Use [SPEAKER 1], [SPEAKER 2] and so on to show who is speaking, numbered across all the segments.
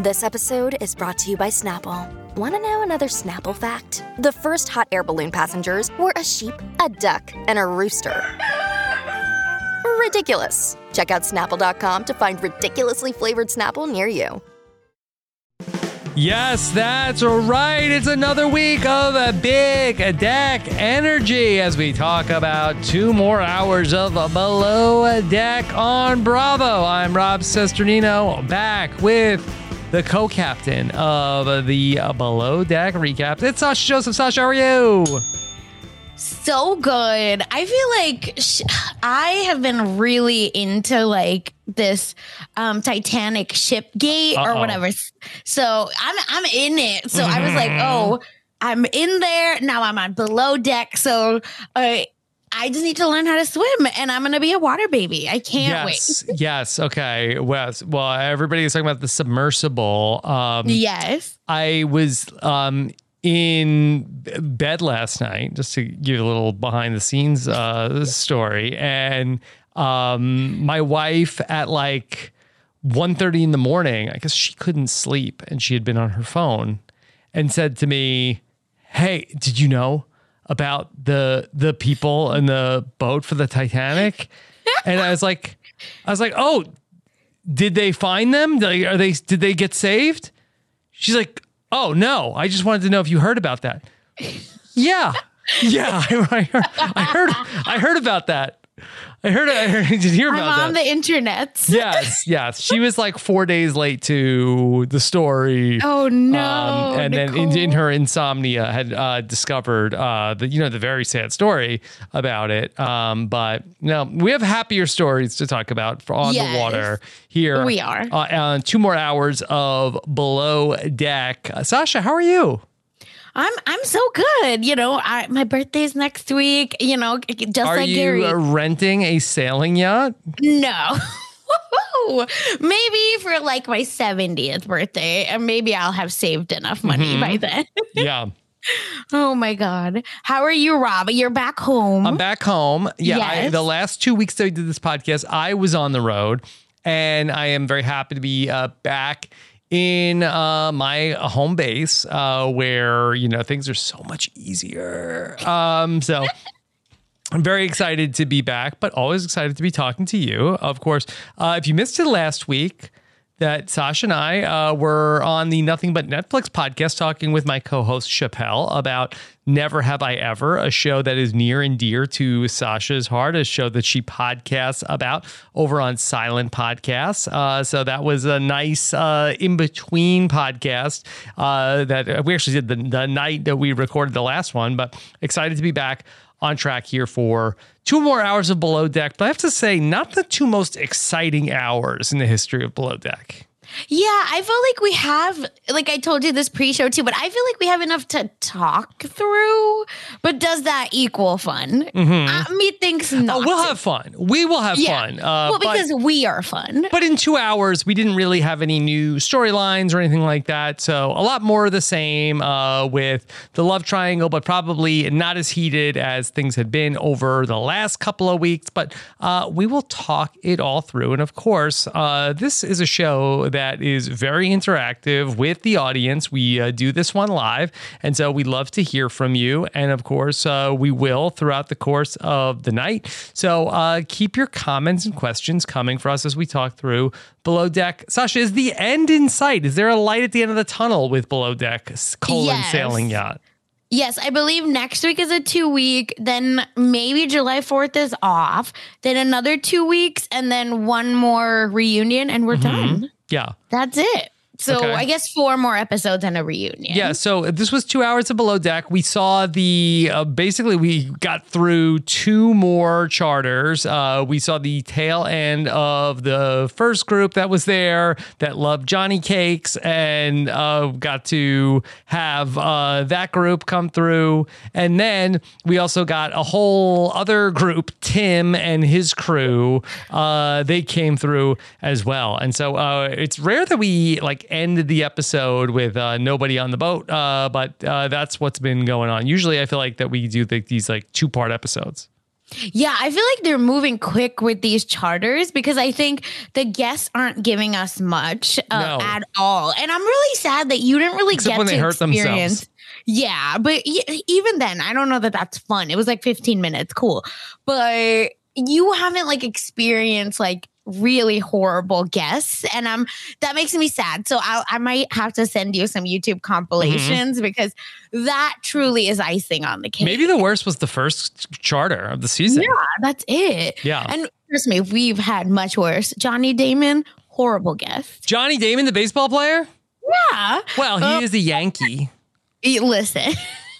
[SPEAKER 1] This episode is brought to you by Snapple. Want to know another Snapple fact? The first hot air balloon passengers were a sheep, a duck, and a rooster. Ridiculous. Check out snapple.com to find ridiculously flavored Snapple near you.
[SPEAKER 2] Yes, that's right. It's another week of a big deck energy as we talk about two more hours of below deck on Bravo. I'm Rob Cesternino back with the co-captain of the below deck recaps. It's Sasha Joseph. Sasha, how are you?
[SPEAKER 3] so good. I feel like sh- I have been really into like this um Titanic ship gate or
[SPEAKER 2] Uh-oh.
[SPEAKER 3] whatever. So I'm I'm in it. So I was like, oh, I'm in there now. I'm on below deck. So uh, I just need to learn how to swim, and I'm gonna be a water baby. I can't wait.
[SPEAKER 2] yes, yes. Okay. Well, well, everybody is talking about the submersible. Um.
[SPEAKER 3] Yes.
[SPEAKER 2] I was um, in bed last night, just to give you a little behind the scenes uh, story, and um, my wife at like 1.30 in the morning, I guess she couldn't sleep, and she had been on her phone, and said to me, "Hey, did you know about the the people in the boat for the Titanic?" and I was like, I was like, "Oh, did they find them? Like, Are they? Did they get saved?" She's like, "Oh no, I just wanted to know if you heard about that." yeah, yeah, I, heard, I heard, I heard about that. I heard, I heard, did hear
[SPEAKER 3] I'm
[SPEAKER 2] about
[SPEAKER 3] on the internet.
[SPEAKER 2] yes, yes. She was like four days late to the story.
[SPEAKER 3] Oh no.
[SPEAKER 2] Um, and then in, in her insomnia had uh, discovered uh, the you know the very sad story about it. Um, but no, we have happier stories to talk about for on
[SPEAKER 3] Yes.
[SPEAKER 2] the water here.
[SPEAKER 3] We are.
[SPEAKER 2] uh, two more hours of below deck. Uh, Sasha, how are you?
[SPEAKER 3] I'm I'm so good. You know, I, my birthday's next week. You know, just
[SPEAKER 2] are
[SPEAKER 3] like
[SPEAKER 2] you
[SPEAKER 3] Gary.
[SPEAKER 2] uh, renting a sailing yacht?
[SPEAKER 3] no. maybe for like my 70th birthday, and maybe I'll have saved enough money
[SPEAKER 2] Mm-hmm.
[SPEAKER 3] by then.
[SPEAKER 2] yeah.
[SPEAKER 3] oh my god. How are you, Rob? You're back home.
[SPEAKER 2] I'm back home. Yeah, I, the last two weeks that we did this podcast, I was on the road, and I am very happy to be uh, back in uh, my home base, uh, where you know things are so much easier. Um, so. I'm very excited to be back, but always excited to be talking to you. Of course, uh, if you missed it last week, that Sasha and I uh, were on the Nothing But Netflix podcast talking with my co host Chappelle about Never Have I Ever, a show that is near and dear to Sasha's heart, a show that she podcasts about over on Silent Podcasts. Uh, so that was a nice uh, in between podcast uh, that we actually did the, the night that we recorded the last one, but excited to be back on track here for two more hours of Below Deck. But I have to say, not the two most exciting hours in the history of Below Deck.
[SPEAKER 3] Yeah, I feel like we have, like I told you this pre show too, but I feel like we have enough to talk through. But does that equal fun? Mm-hmm. methinks not.
[SPEAKER 2] Oh, we'll have fun. We will have
[SPEAKER 3] Yeah.
[SPEAKER 2] fun. Uh,
[SPEAKER 3] well,
[SPEAKER 2] but-
[SPEAKER 3] because we are fun.
[SPEAKER 2] But in two hours, we didn't really have any new storylines or anything like that. So a lot more of the same uh, with the love triangle, but probably not as heated as things had been over the last couple of weeks. But uh, we will talk it all through. And of course, uh, this is a show that is very interactive with the audience. We uh, do this one live. And so we love to hear from you. And of course, uh, we will throughout the course of the night. So uh, keep your comments and questions coming for us as we talk through Below Deck. Sasha, is the end in sight? Is there a light at the end of the tunnel with Below Deck colon
[SPEAKER 3] Yes.
[SPEAKER 2] sailing yacht?
[SPEAKER 3] Yes, I believe next week is a two week. Then maybe July 4th is off. Then another two weeks, and then one more reunion, and we're done.
[SPEAKER 2] Yeah.
[SPEAKER 3] That's it. So.
[SPEAKER 2] Okay.
[SPEAKER 3] I guess four more episodes and a reunion.
[SPEAKER 2] Yeah, so this was two hours of below deck. We saw the uh, basically we got through two more charters. Uh, we saw the tail end of the first group that was there that loved Johnny Cakes, and uh, got to have uh, that group come through. And then we also got a whole other group, Tim and his crew. Uh, they came through as well, and so uh, it's rare that we like ended the episode with uh, nobody on the boat. Uh, but uh, that's what's been going on. Usually, I feel like that we do the, these like two part episodes.
[SPEAKER 3] Yeah, I feel like they're moving quick with these charters because I think the guests aren't giving us much uh,
[SPEAKER 2] No.
[SPEAKER 3] at all. And I'm really sad that you didn't really
[SPEAKER 2] Except
[SPEAKER 3] get
[SPEAKER 2] when
[SPEAKER 3] to
[SPEAKER 2] they hurt
[SPEAKER 3] experience.
[SPEAKER 2] themselves.
[SPEAKER 3] Yeah, but even then, I don't know that that's fun. It was like 15 minutes, cool. But you haven't like experienced like really horrible guests and i'm that makes me sad so i i might have to send you some youtube compilations because that truly is icing on the cake
[SPEAKER 2] Maybe the worst was the first charter of the season.
[SPEAKER 3] yeah, that's it.
[SPEAKER 2] Yeah.
[SPEAKER 3] And trust me, we've had much worse. Johnny Damon, horrible guest.
[SPEAKER 2] Johnny Damon, the baseball player.
[SPEAKER 3] Yeah.
[SPEAKER 2] Well, he
[SPEAKER 3] Uh,
[SPEAKER 2] is a Yankee.
[SPEAKER 3] Listen.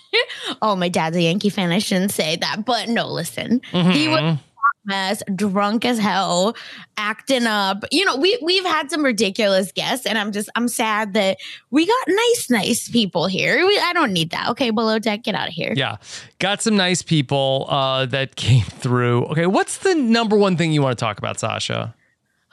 [SPEAKER 3] oh, my dad's a Yankee fan. I shouldn't say that, but no, listen. He was mess, drunk as hell, acting up. You know, we we've had some ridiculous guests, and I'm just I'm sad that we got nice, nice people here. We, I don't need that. Okay, below deck, get out of here.
[SPEAKER 2] Yeah. Got some nice people uh, that came through. Okay. What's the number one thing you want to talk about, Sasha?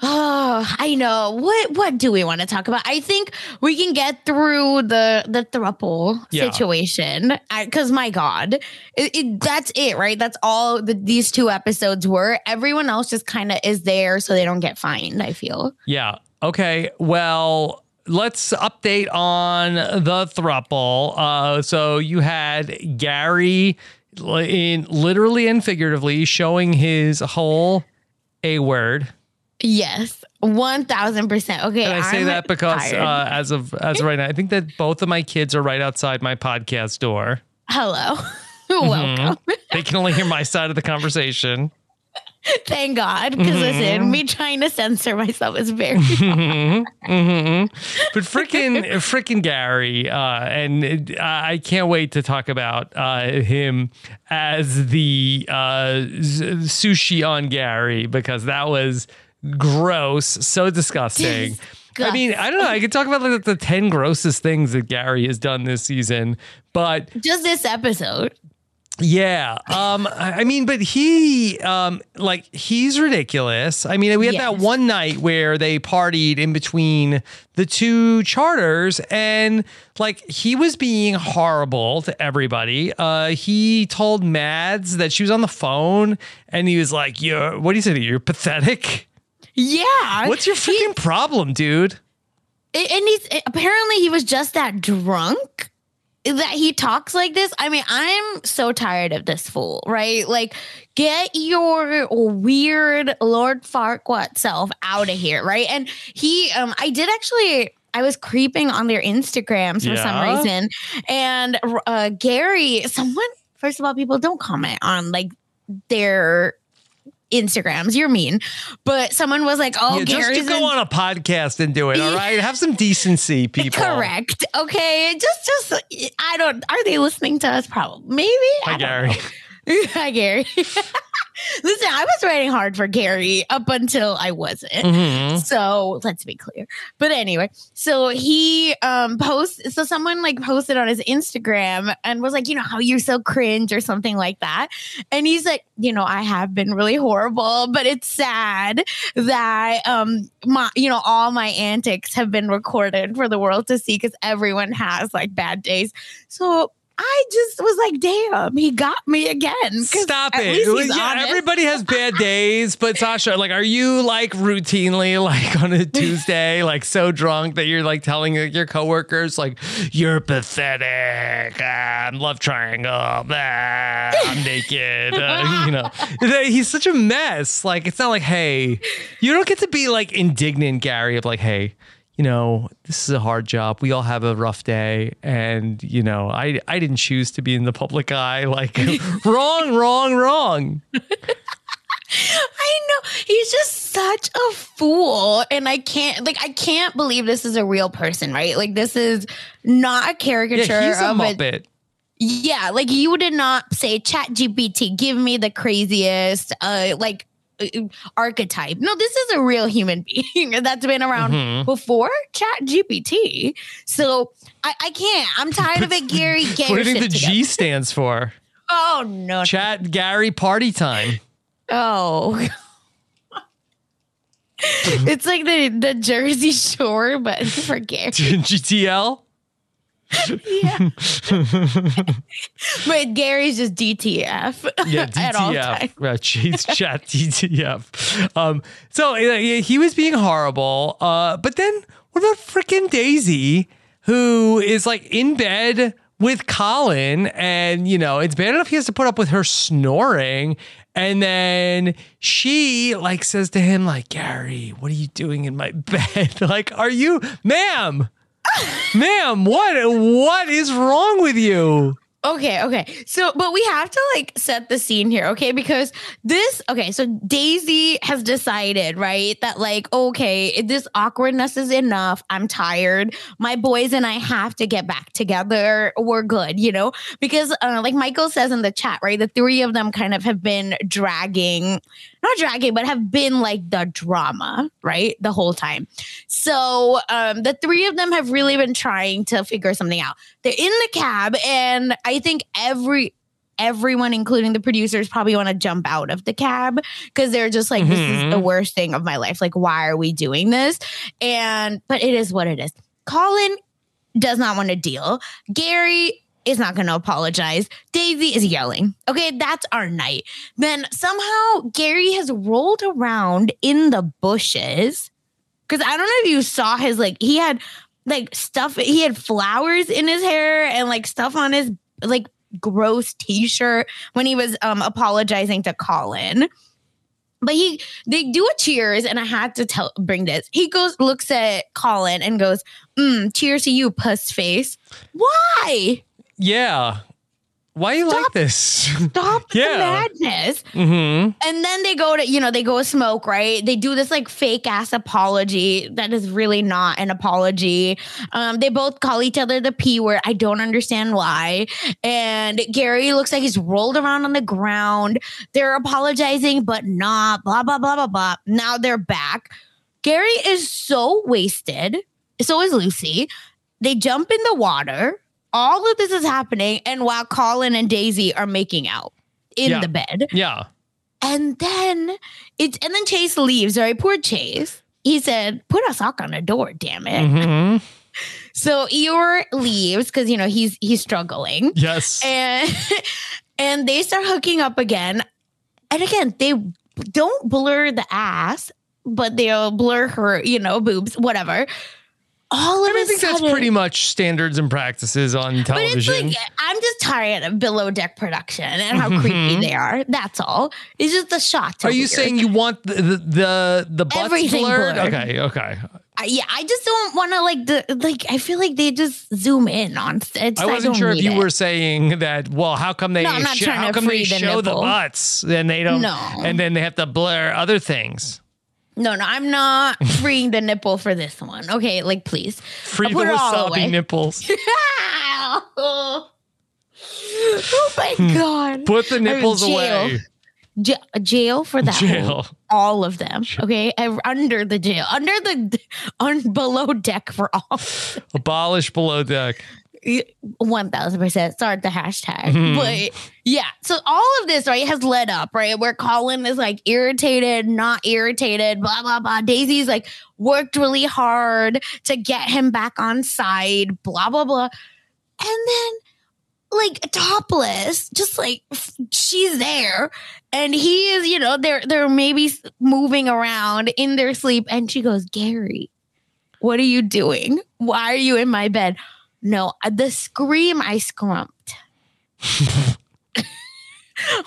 [SPEAKER 3] Oh, I know. What what do we want to talk about? I think we can get through the the thruple
[SPEAKER 2] Yeah.
[SPEAKER 3] situation because my God, it, it, that's it, right? That's all the, these two episodes were. Everyone else just kind of is there so they don't get fined. I feel.
[SPEAKER 2] Yeah. Okay. Well, let's update on the thruple. Uh, so you had Gary, in literally and figuratively, showing his whole A word.
[SPEAKER 3] Yes, one thousand percent. Okay,
[SPEAKER 2] And I say
[SPEAKER 3] I'm
[SPEAKER 2] that because uh, as of as of right now, I think that both of my kids are right outside my podcast door.
[SPEAKER 3] hello,
[SPEAKER 2] Mm-hmm.
[SPEAKER 3] welcome.
[SPEAKER 2] They can only hear my side of the conversation.
[SPEAKER 3] Thank God, because
[SPEAKER 2] Mm-hmm.
[SPEAKER 3] listen, me trying to censor myself is very.
[SPEAKER 2] hmm But freaking freaking Gary, uh, and it, I can't wait to talk about uh, him as the uh, z- sushi on Gary because that was gross, so disgusting. I mean, I don't know. I could talk about like the ten grossest things that Gary has done this season, but
[SPEAKER 3] Just this episode.
[SPEAKER 2] yeah. Um, I mean, but he, um, like, he's ridiculous. I mean, we had that one night where they partied in between the two charters and like he was being horrible to everybody. Uh, he told Mads that she was on the phone and he was like, you're, what do you say? You're pathetic.
[SPEAKER 3] Yeah.
[SPEAKER 2] What's your
[SPEAKER 3] He-
[SPEAKER 2] freaking problem, dude?
[SPEAKER 3] and he's apparently he was just that drunk that he talks like this. I mean, I'm so tired of this fool, right? Like, get your weird Lord Farquaad self out of here, right? And he, um, I did actually. I was creeping on their Instagrams for some reason, and uh, Gary, someone. First of all, people don't comment on like their Instagrams. You're mean, but someone was like, "Oh,
[SPEAKER 2] yeah, just
[SPEAKER 3] Gary's
[SPEAKER 2] to go on a podcast and do it. All right. Have some decency, people.
[SPEAKER 3] Correct. Okay. Just, just, I don't, are they listening to us? Probably. Maybe.
[SPEAKER 2] Hi,
[SPEAKER 3] I
[SPEAKER 2] Gary.
[SPEAKER 3] Hi, Gary. Listen, I was writing hard for Gary up until I wasn't.
[SPEAKER 2] Mhm.
[SPEAKER 3] So let's be clear. But anyway, so he um posts so someone like posted on his Instagram and was like, you know, how you're so cringe or something like that. And he's like, you know, I have been really horrible, but it's sad that um my you know, all my antics have been recorded for the world to see because everyone has like bad days. So I just was like, damn, he got me again.
[SPEAKER 2] Stop it. Yeah, everybody has bad days, but Sasha, like, are you like routinely like on a Tuesday, like so drunk that you're like telling like, your coworkers, like, you're pathetic, ah, I'm love triangle, ah, I'm naked, uh, you know? He's such a mess. Like, it's not like, hey, you don't get to be like indignant, Gary, of like, hey, you know, this is a hard job. We all have a rough day. And, you know, I I didn't choose to be in the public eye. Like wrong, wrong, wrong.
[SPEAKER 3] I know he's just such a fool, and I can't like I can't believe this is a real person, right? Like this is not a caricature
[SPEAKER 2] Yeah, he's a
[SPEAKER 3] of a
[SPEAKER 2] muppet.
[SPEAKER 3] yeah. Like you did not say Chat GPT, give me the craziest uh like archetype. No, this is a real human being that's been around
[SPEAKER 2] Mhm.
[SPEAKER 3] before Chat GPT. So I, I can't. I'm tired of it, Gary. Get
[SPEAKER 2] What do you think the
[SPEAKER 3] together.
[SPEAKER 2] G stands for?
[SPEAKER 3] Oh no.
[SPEAKER 2] Chat Gary party time.
[SPEAKER 3] Oh. it's like the the Jersey Shore, but for Gary.
[SPEAKER 2] GTL?
[SPEAKER 3] Yeah. but Gary's just DTF.
[SPEAKER 2] Yeah,
[SPEAKER 3] at all
[SPEAKER 2] DTF. Right, jeez, chat DTF. Um, so uh, yeah, he was being horrible. Uh, but then what about freaking Daisy, who is like in bed with Colin, and you know it's bad enough he has to put up with her snoring, and then she like says to him like, Gary, what are you doing in my bed? like, are you, ma'am? Ma'am, what what is wrong with you?
[SPEAKER 3] Okay, okay. So, but we have to like set the scene here, okay? Because this, okay, so Daisy has decided, right, that like, okay, this awkwardness is enough. I'm tired. My boys and I have to get back together. We're good, you know? Because, uh, like Michael says in the chat, right, the three of them kind of have been dragging, not dragging, but have been like the drama, right, the whole time. So, um, the three of them have really been trying to figure something out. They're in the cab and i think every everyone including the producers probably want to jump out of the cab because they're just like this is the
[SPEAKER 2] Mhm.
[SPEAKER 3] worst thing of my life. Like why are we doing this? And but it is what it is. Colin does not want to deal. Gary is not going to apologize. Daisy is yelling. Okay, that's our night. Then somehow Gary has rolled around in the bushes. Cause I don't know if you saw his like he had like stuff he had flowers in his hair and like stuff on his like gross t-shirt when he was um apologizing to Colin. But he they do a cheers and I had to tell bring this. He goes looks at Colin and goes, mm, cheers to you, puss face. Why?
[SPEAKER 2] Yeah. Why you like this?
[SPEAKER 3] Stop
[SPEAKER 2] Yeah.
[SPEAKER 3] the madness.
[SPEAKER 2] hmm
[SPEAKER 3] And then they go to, you know, they go smoke, right? They do this like fake ass apology that is really not an apology. Um, they both call each other the P word. I don't understand why. And Gary looks like he's rolled around on the ground. They're apologizing, but not, blah, blah, blah, blah, blah. Now they're back. Gary is so wasted. So is Lucy. They jump in the water. All of this is happening. And while Colin and Daisy are making out in
[SPEAKER 2] Yeah.
[SPEAKER 3] the bed.
[SPEAKER 2] Yeah.
[SPEAKER 3] And then it's and then Chase leaves, right? Poor Chase. He said, put a sock on the door, damn it.
[SPEAKER 2] hmm
[SPEAKER 3] So Eeyore leaves because you know he's he's struggling.
[SPEAKER 2] Yes.
[SPEAKER 3] And and they start hooking up again. And again, they don't blur the ass, but they'll blur her, you know, boobs, whatever. All of
[SPEAKER 2] I mean, I think that's pretty much standards and practices on
[SPEAKER 3] But it's
[SPEAKER 2] television.
[SPEAKER 3] like I'm just tired of below deck production and how creepy
[SPEAKER 2] Mhm.
[SPEAKER 3] they are. That's all. It's just the shots.
[SPEAKER 2] Are you saying you want the the the, the butts
[SPEAKER 3] Everything
[SPEAKER 2] blurred?
[SPEAKER 3] blurred.
[SPEAKER 2] Okay, okay.
[SPEAKER 3] I, yeah, I just don't want to like the like. I feel like they just zoom in on. It's,
[SPEAKER 2] I wasn't
[SPEAKER 3] don't
[SPEAKER 2] sure if you
[SPEAKER 3] it.
[SPEAKER 2] were saying that. Well, how come they
[SPEAKER 3] No, I'm not
[SPEAKER 2] show,
[SPEAKER 3] trying
[SPEAKER 2] how come they
[SPEAKER 3] the
[SPEAKER 2] show the butts and they don't?
[SPEAKER 3] No.
[SPEAKER 2] And then they have to blur other things.
[SPEAKER 3] No, no, I'm not freeing the nipple for this one. Okay, like please.
[SPEAKER 2] Free the
[SPEAKER 3] put it all
[SPEAKER 2] wasabi nipples.
[SPEAKER 3] oh my hmm. god!
[SPEAKER 2] Put the nipples away.
[SPEAKER 3] J- jail for that.
[SPEAKER 2] Jail.
[SPEAKER 3] All of them. Okay. Under the jail, under the, on below deck for all.
[SPEAKER 2] Abolish below deck.
[SPEAKER 3] One thousand percent. Start the hashtag.
[SPEAKER 2] Mhm.
[SPEAKER 3] But yeah, so all of this right has led up right where Colin is like irritated, not irritated, blah blah blah. Daisy's like worked really hard to get him back on side, blah blah blah, and then like topless, just like she's there, and he is, you know, they're they're maybe moving around in their sleep, and she goes, Gary, what are you doing? Why are you in my bed? No, uh, the scream I scrumped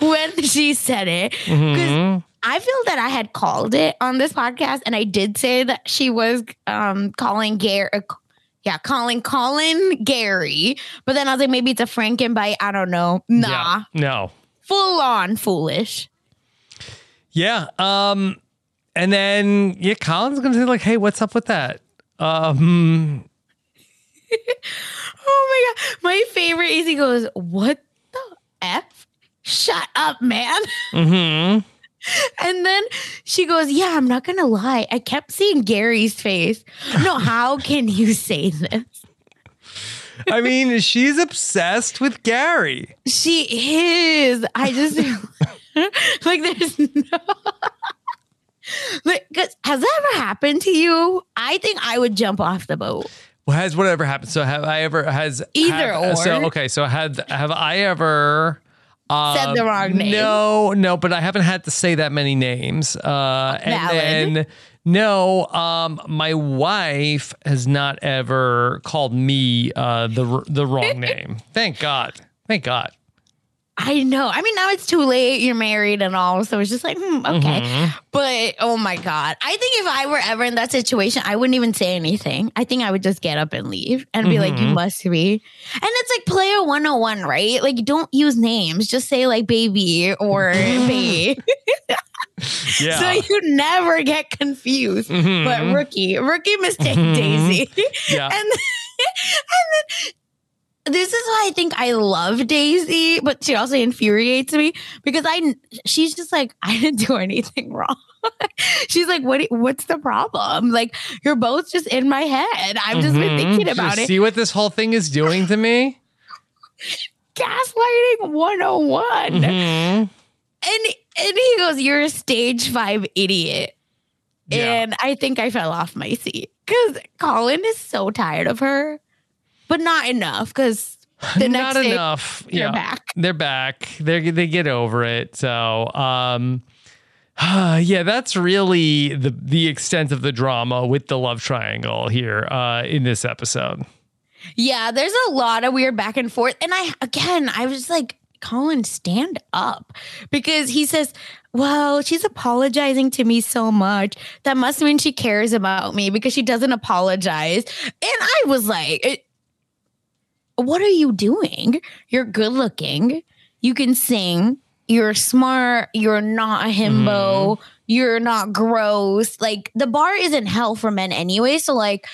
[SPEAKER 3] when she said it.
[SPEAKER 2] Mhm.
[SPEAKER 3] I feel that I had called it on this podcast, and I did say that she was um, calling Gary. Yeah, calling Colin Gary, but then I was like, maybe it's a Frankenbite. I don't know. Nah,
[SPEAKER 2] Yeah. No.
[SPEAKER 3] full on foolish.
[SPEAKER 2] Yeah. Um, and then yeah, Colin's gonna say like, "Hey, what's up with that?" Um,
[SPEAKER 3] Oh my god, my favorite is he goes, "What the f? Shut up, man."
[SPEAKER 2] mhm.
[SPEAKER 3] And then she goes, Yeah, I'm not going to lie. I kept seeing Gary's face. No, how can you say this?
[SPEAKER 2] I mean, she's obsessed with Gary.
[SPEAKER 3] She is. I just, like, there's no. like has that ever happened to you? I think I would jump off the boat.
[SPEAKER 2] Well, has whatever happened? So have I ever has
[SPEAKER 3] Either
[SPEAKER 2] have- So okay, so had have I ever
[SPEAKER 3] Said the
[SPEAKER 2] um,
[SPEAKER 3] wrong name.
[SPEAKER 2] No, no, but I haven't had to say that many names. Uh, and then no, um, my wife has not ever called me uh, the the wrong name. Thank God. Thank God.
[SPEAKER 3] I know. I mean, now it's too late. You're married and all. So it's just like, hmm, okay.
[SPEAKER 2] Mhm.
[SPEAKER 3] But oh my God. I think if I were ever in that situation, I wouldn't even say anything. I think I would just get up and leave and be like, you
[SPEAKER 2] Mhm.
[SPEAKER 3] must be. And it's like player 101, right? Like, don't use names. Just say like baby or babe.
[SPEAKER 2] Yeah.
[SPEAKER 3] so you never get confused.
[SPEAKER 2] Mhm.
[SPEAKER 3] But rookie, rookie mistake
[SPEAKER 2] Mhm.
[SPEAKER 3] Daisy.
[SPEAKER 2] yeah.
[SPEAKER 3] and, and then this is why I think I love Daisy, but she also infuriates me because I she's just like I didn't do anything wrong. she's like, what? What's the problem? Like you're both just in my head. I've just been
[SPEAKER 2] Mhm.
[SPEAKER 3] thinking about it.
[SPEAKER 2] See what this whole thing is doing to me?
[SPEAKER 3] Gaslighting 101.
[SPEAKER 2] Mhm.
[SPEAKER 3] And and he goes, "You're a stage five idiot."
[SPEAKER 2] Yeah.
[SPEAKER 3] And I think I fell off my seat because Colin is so tired of her, but not enough because the next
[SPEAKER 2] Not
[SPEAKER 3] day
[SPEAKER 2] enough.
[SPEAKER 3] they're
[SPEAKER 2] yeah.
[SPEAKER 3] back.
[SPEAKER 2] They're back. They they get over it. So, um yeah, that's really the the extent of the drama with the love triangle here uh in this episode.
[SPEAKER 3] Yeah, there's a lot of weird back and forth. And I, again, I was like, Colin, stand up because he says, well, she's apologizing to me so much. That must mean she cares about me because she doesn't apologize. And I was like, "Eh, what are you doing? You're good looking. You can sing. You're smart. You're not a himbo. You're not gross. Like the bar isn't hell for men anyway. So like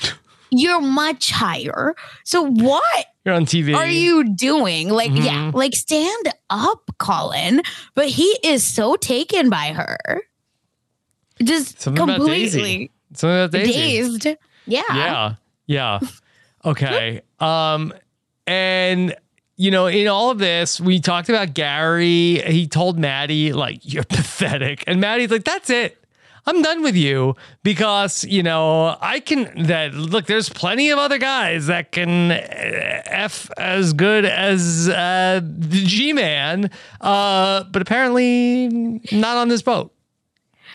[SPEAKER 3] you're much higher. So what
[SPEAKER 2] You're on TV.
[SPEAKER 3] are you doing? Like, yeah,
[SPEAKER 2] Mhm.
[SPEAKER 3] like stand up, Colin. But he is so taken by her. Just
[SPEAKER 2] Something
[SPEAKER 3] completely
[SPEAKER 2] Something about Daisy.
[SPEAKER 3] dazed. Yeah.
[SPEAKER 2] Yeah. Yeah. Okay. um and you know, in all of this, we talked about Gary. He told Maddie, like, you're pathetic. And Maddie's like, that's it. I'm done with you because, you know, I can that look, there's plenty of other guys that can uh, F as good as uh the G Man. Uh, but apparently not on this boat.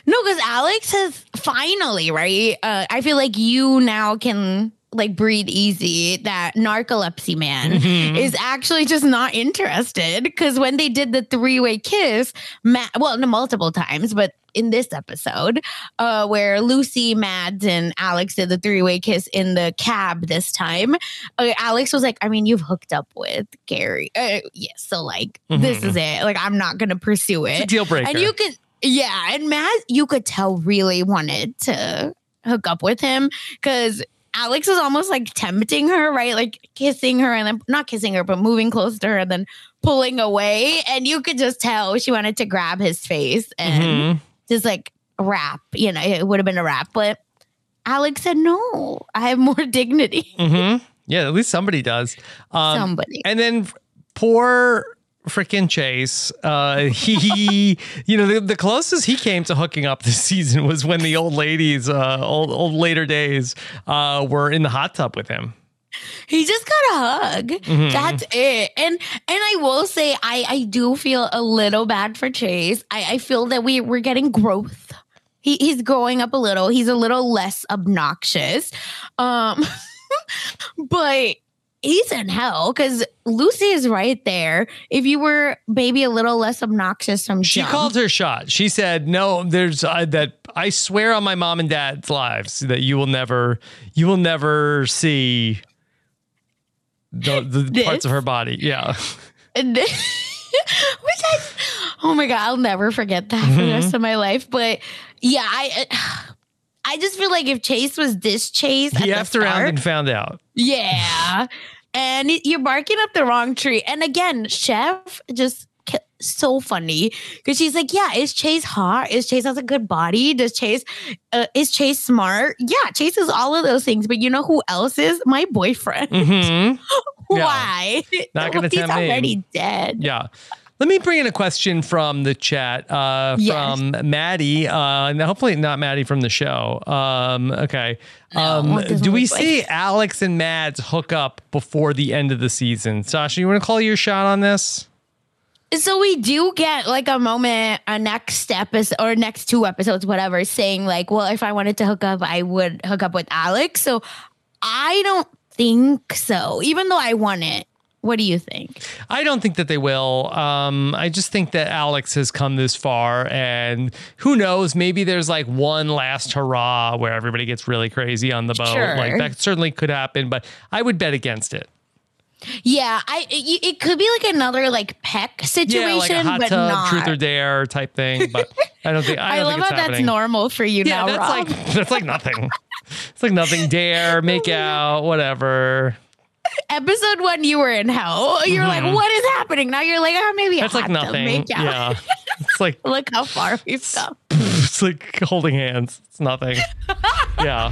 [SPEAKER 3] No, because Alex has finally, right? Uh, I feel like you now can like breathe easy that narcolepsy man
[SPEAKER 2] Mm-hmm.
[SPEAKER 3] is actually just not interested. Because when they did the three way kiss, Matt, well, no, multiple times, but in this episode, uh, where Lucy, Mads, and Alex did the three way kiss in the cab this time, uh, Alex was like, I mean, you've hooked up with Gary. Uh, yes. so, like, this is it. Like, I'm not going to pursue
[SPEAKER 2] Mm-hmm. It's a
[SPEAKER 3] it.
[SPEAKER 2] deal breaker.
[SPEAKER 3] And you could, yeah, and Matt, you could tell really wanted to hook up with him because Alex was almost like tempting her, right? Like kissing her and then not kissing her, but moving close to her and then pulling away. And you could just tell she wanted to grab his face and
[SPEAKER 2] Mhm.
[SPEAKER 3] just like rap. You know, it would have been a rap. But Alex said, no, I have more dignity.
[SPEAKER 2] Mhm. Yeah, at least somebody does. Um,
[SPEAKER 3] Somebody.
[SPEAKER 2] And then poor freaking Chase. Uh, he, you know, the, the closest he came to hooking up this season was when the old ladies, uh, old old later days, uh, were in the hot tub with him.
[SPEAKER 3] He just got a hug.
[SPEAKER 2] Mm-hmm.
[SPEAKER 3] That's it. And and I will say I I do feel a little bad for Chase. I, I feel that we we're getting growth. He he's growing up a little. He's a little less obnoxious. Um but he's in hell because Lucy is right there. If you were maybe a little less obnoxious from
[SPEAKER 2] She
[SPEAKER 3] jump,
[SPEAKER 2] called her shot. She said, "No, there's uh, that. I swear on my mom and dad's lives that you will never, you will never see the the parts of her body." Yeah.
[SPEAKER 3] Which I, oh my god, I'll never forget that for the
[SPEAKER 2] Mm-hmm.
[SPEAKER 3] rest of my life. But yeah, I, I just feel like if Chase was this Chase, at
[SPEAKER 2] He
[SPEAKER 3] the
[SPEAKER 2] effed around and found out.
[SPEAKER 3] yeah, and you're barking up the wrong tree. And again, Chef just so funny because she's like, yeah, is Chase hot? Is Chase has a good body? Does Chase uh, is Chase smart? Yeah, Chase is all of those things. But you know who else is my boyfriend?
[SPEAKER 2] hmm Yeah.
[SPEAKER 3] Why?
[SPEAKER 2] Not gonna
[SPEAKER 3] He's
[SPEAKER 2] me.
[SPEAKER 3] already dead.
[SPEAKER 2] Yeah. Let me bring in a question from the chat uh,
[SPEAKER 3] Yes.
[SPEAKER 2] from Maddie. Uh, and hopefully not Maddie from the show. Um, okay. Um,
[SPEAKER 3] doesn't
[SPEAKER 2] do we
[SPEAKER 3] like-
[SPEAKER 2] see Alex and Mads hook up before the end of the season? Sasha, you want to call your shot on this?
[SPEAKER 3] So we do get like a moment, a next episode or next two episodes, whatever, saying like, well, if I wanted to hook up, I would hook up with Alex. So I don't think so, even though I want it. What do you think?
[SPEAKER 2] I don't think that they will. Um, I just think that Alex has come this far, and who knows? Maybe there's like one last hurrah where everybody gets really crazy on the boat.
[SPEAKER 3] Sure.
[SPEAKER 2] Like that certainly could happen, but I would bet against it.
[SPEAKER 3] Yeah, I it, it could be like another like peck situation,
[SPEAKER 2] Yeah, like a hot
[SPEAKER 3] but
[SPEAKER 2] tub,
[SPEAKER 3] not.
[SPEAKER 2] truth or dare type thing. But I don't think I,
[SPEAKER 3] I,
[SPEAKER 2] don't
[SPEAKER 3] love
[SPEAKER 2] think
[SPEAKER 3] how
[SPEAKER 2] it's
[SPEAKER 3] that's normal for you
[SPEAKER 2] Yeah,
[SPEAKER 3] now,
[SPEAKER 2] that's
[SPEAKER 3] Rob.
[SPEAKER 2] like that's like nothing. It's like nothing. Dare, make out, whatever.
[SPEAKER 3] Episode one, you were in hell. You're like, what is happening? Now you're like, oh, maybe
[SPEAKER 2] Mm-hmm. That's like nothing. Yeah, it's like
[SPEAKER 3] Look how far we've come.
[SPEAKER 2] it's like holding hands. It's nothing. Yeah.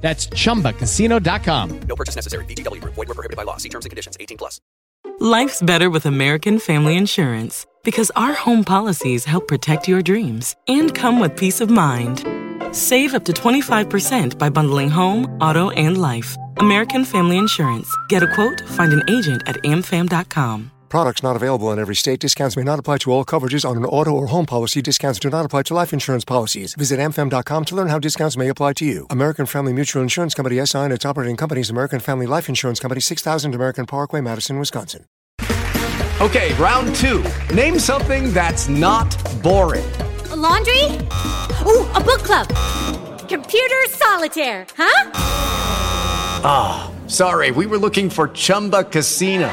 [SPEAKER 4] That's chumbacasino.com.
[SPEAKER 5] No purchase necessary. VGW Group. Void were prohibited by law. See terms and conditions. 18 plus.
[SPEAKER 6] Life's better with American Family Insurance because our home policies help protect your dreams and come with peace of mind. Save up to 25% by bundling home, auto, and life. American Family Insurance. Get a quote, find an agent at amfam.com.
[SPEAKER 7] Products not available in every state. Discounts may not apply to all coverages on an auto or home policy. Discounts do not apply to life insurance policies. Visit amfam.com to learn how discounts may apply to you. American Family Mutual Insurance Company SI and its operating companies American Family Life Insurance Company 6000 American Parkway, Madison, Wisconsin.
[SPEAKER 8] Okay, round two. Name something that's not boring.
[SPEAKER 9] A laundry? Ooh, a book club. Computer solitaire, huh?
[SPEAKER 8] Ah, sorry, we were looking for Chumba Casino.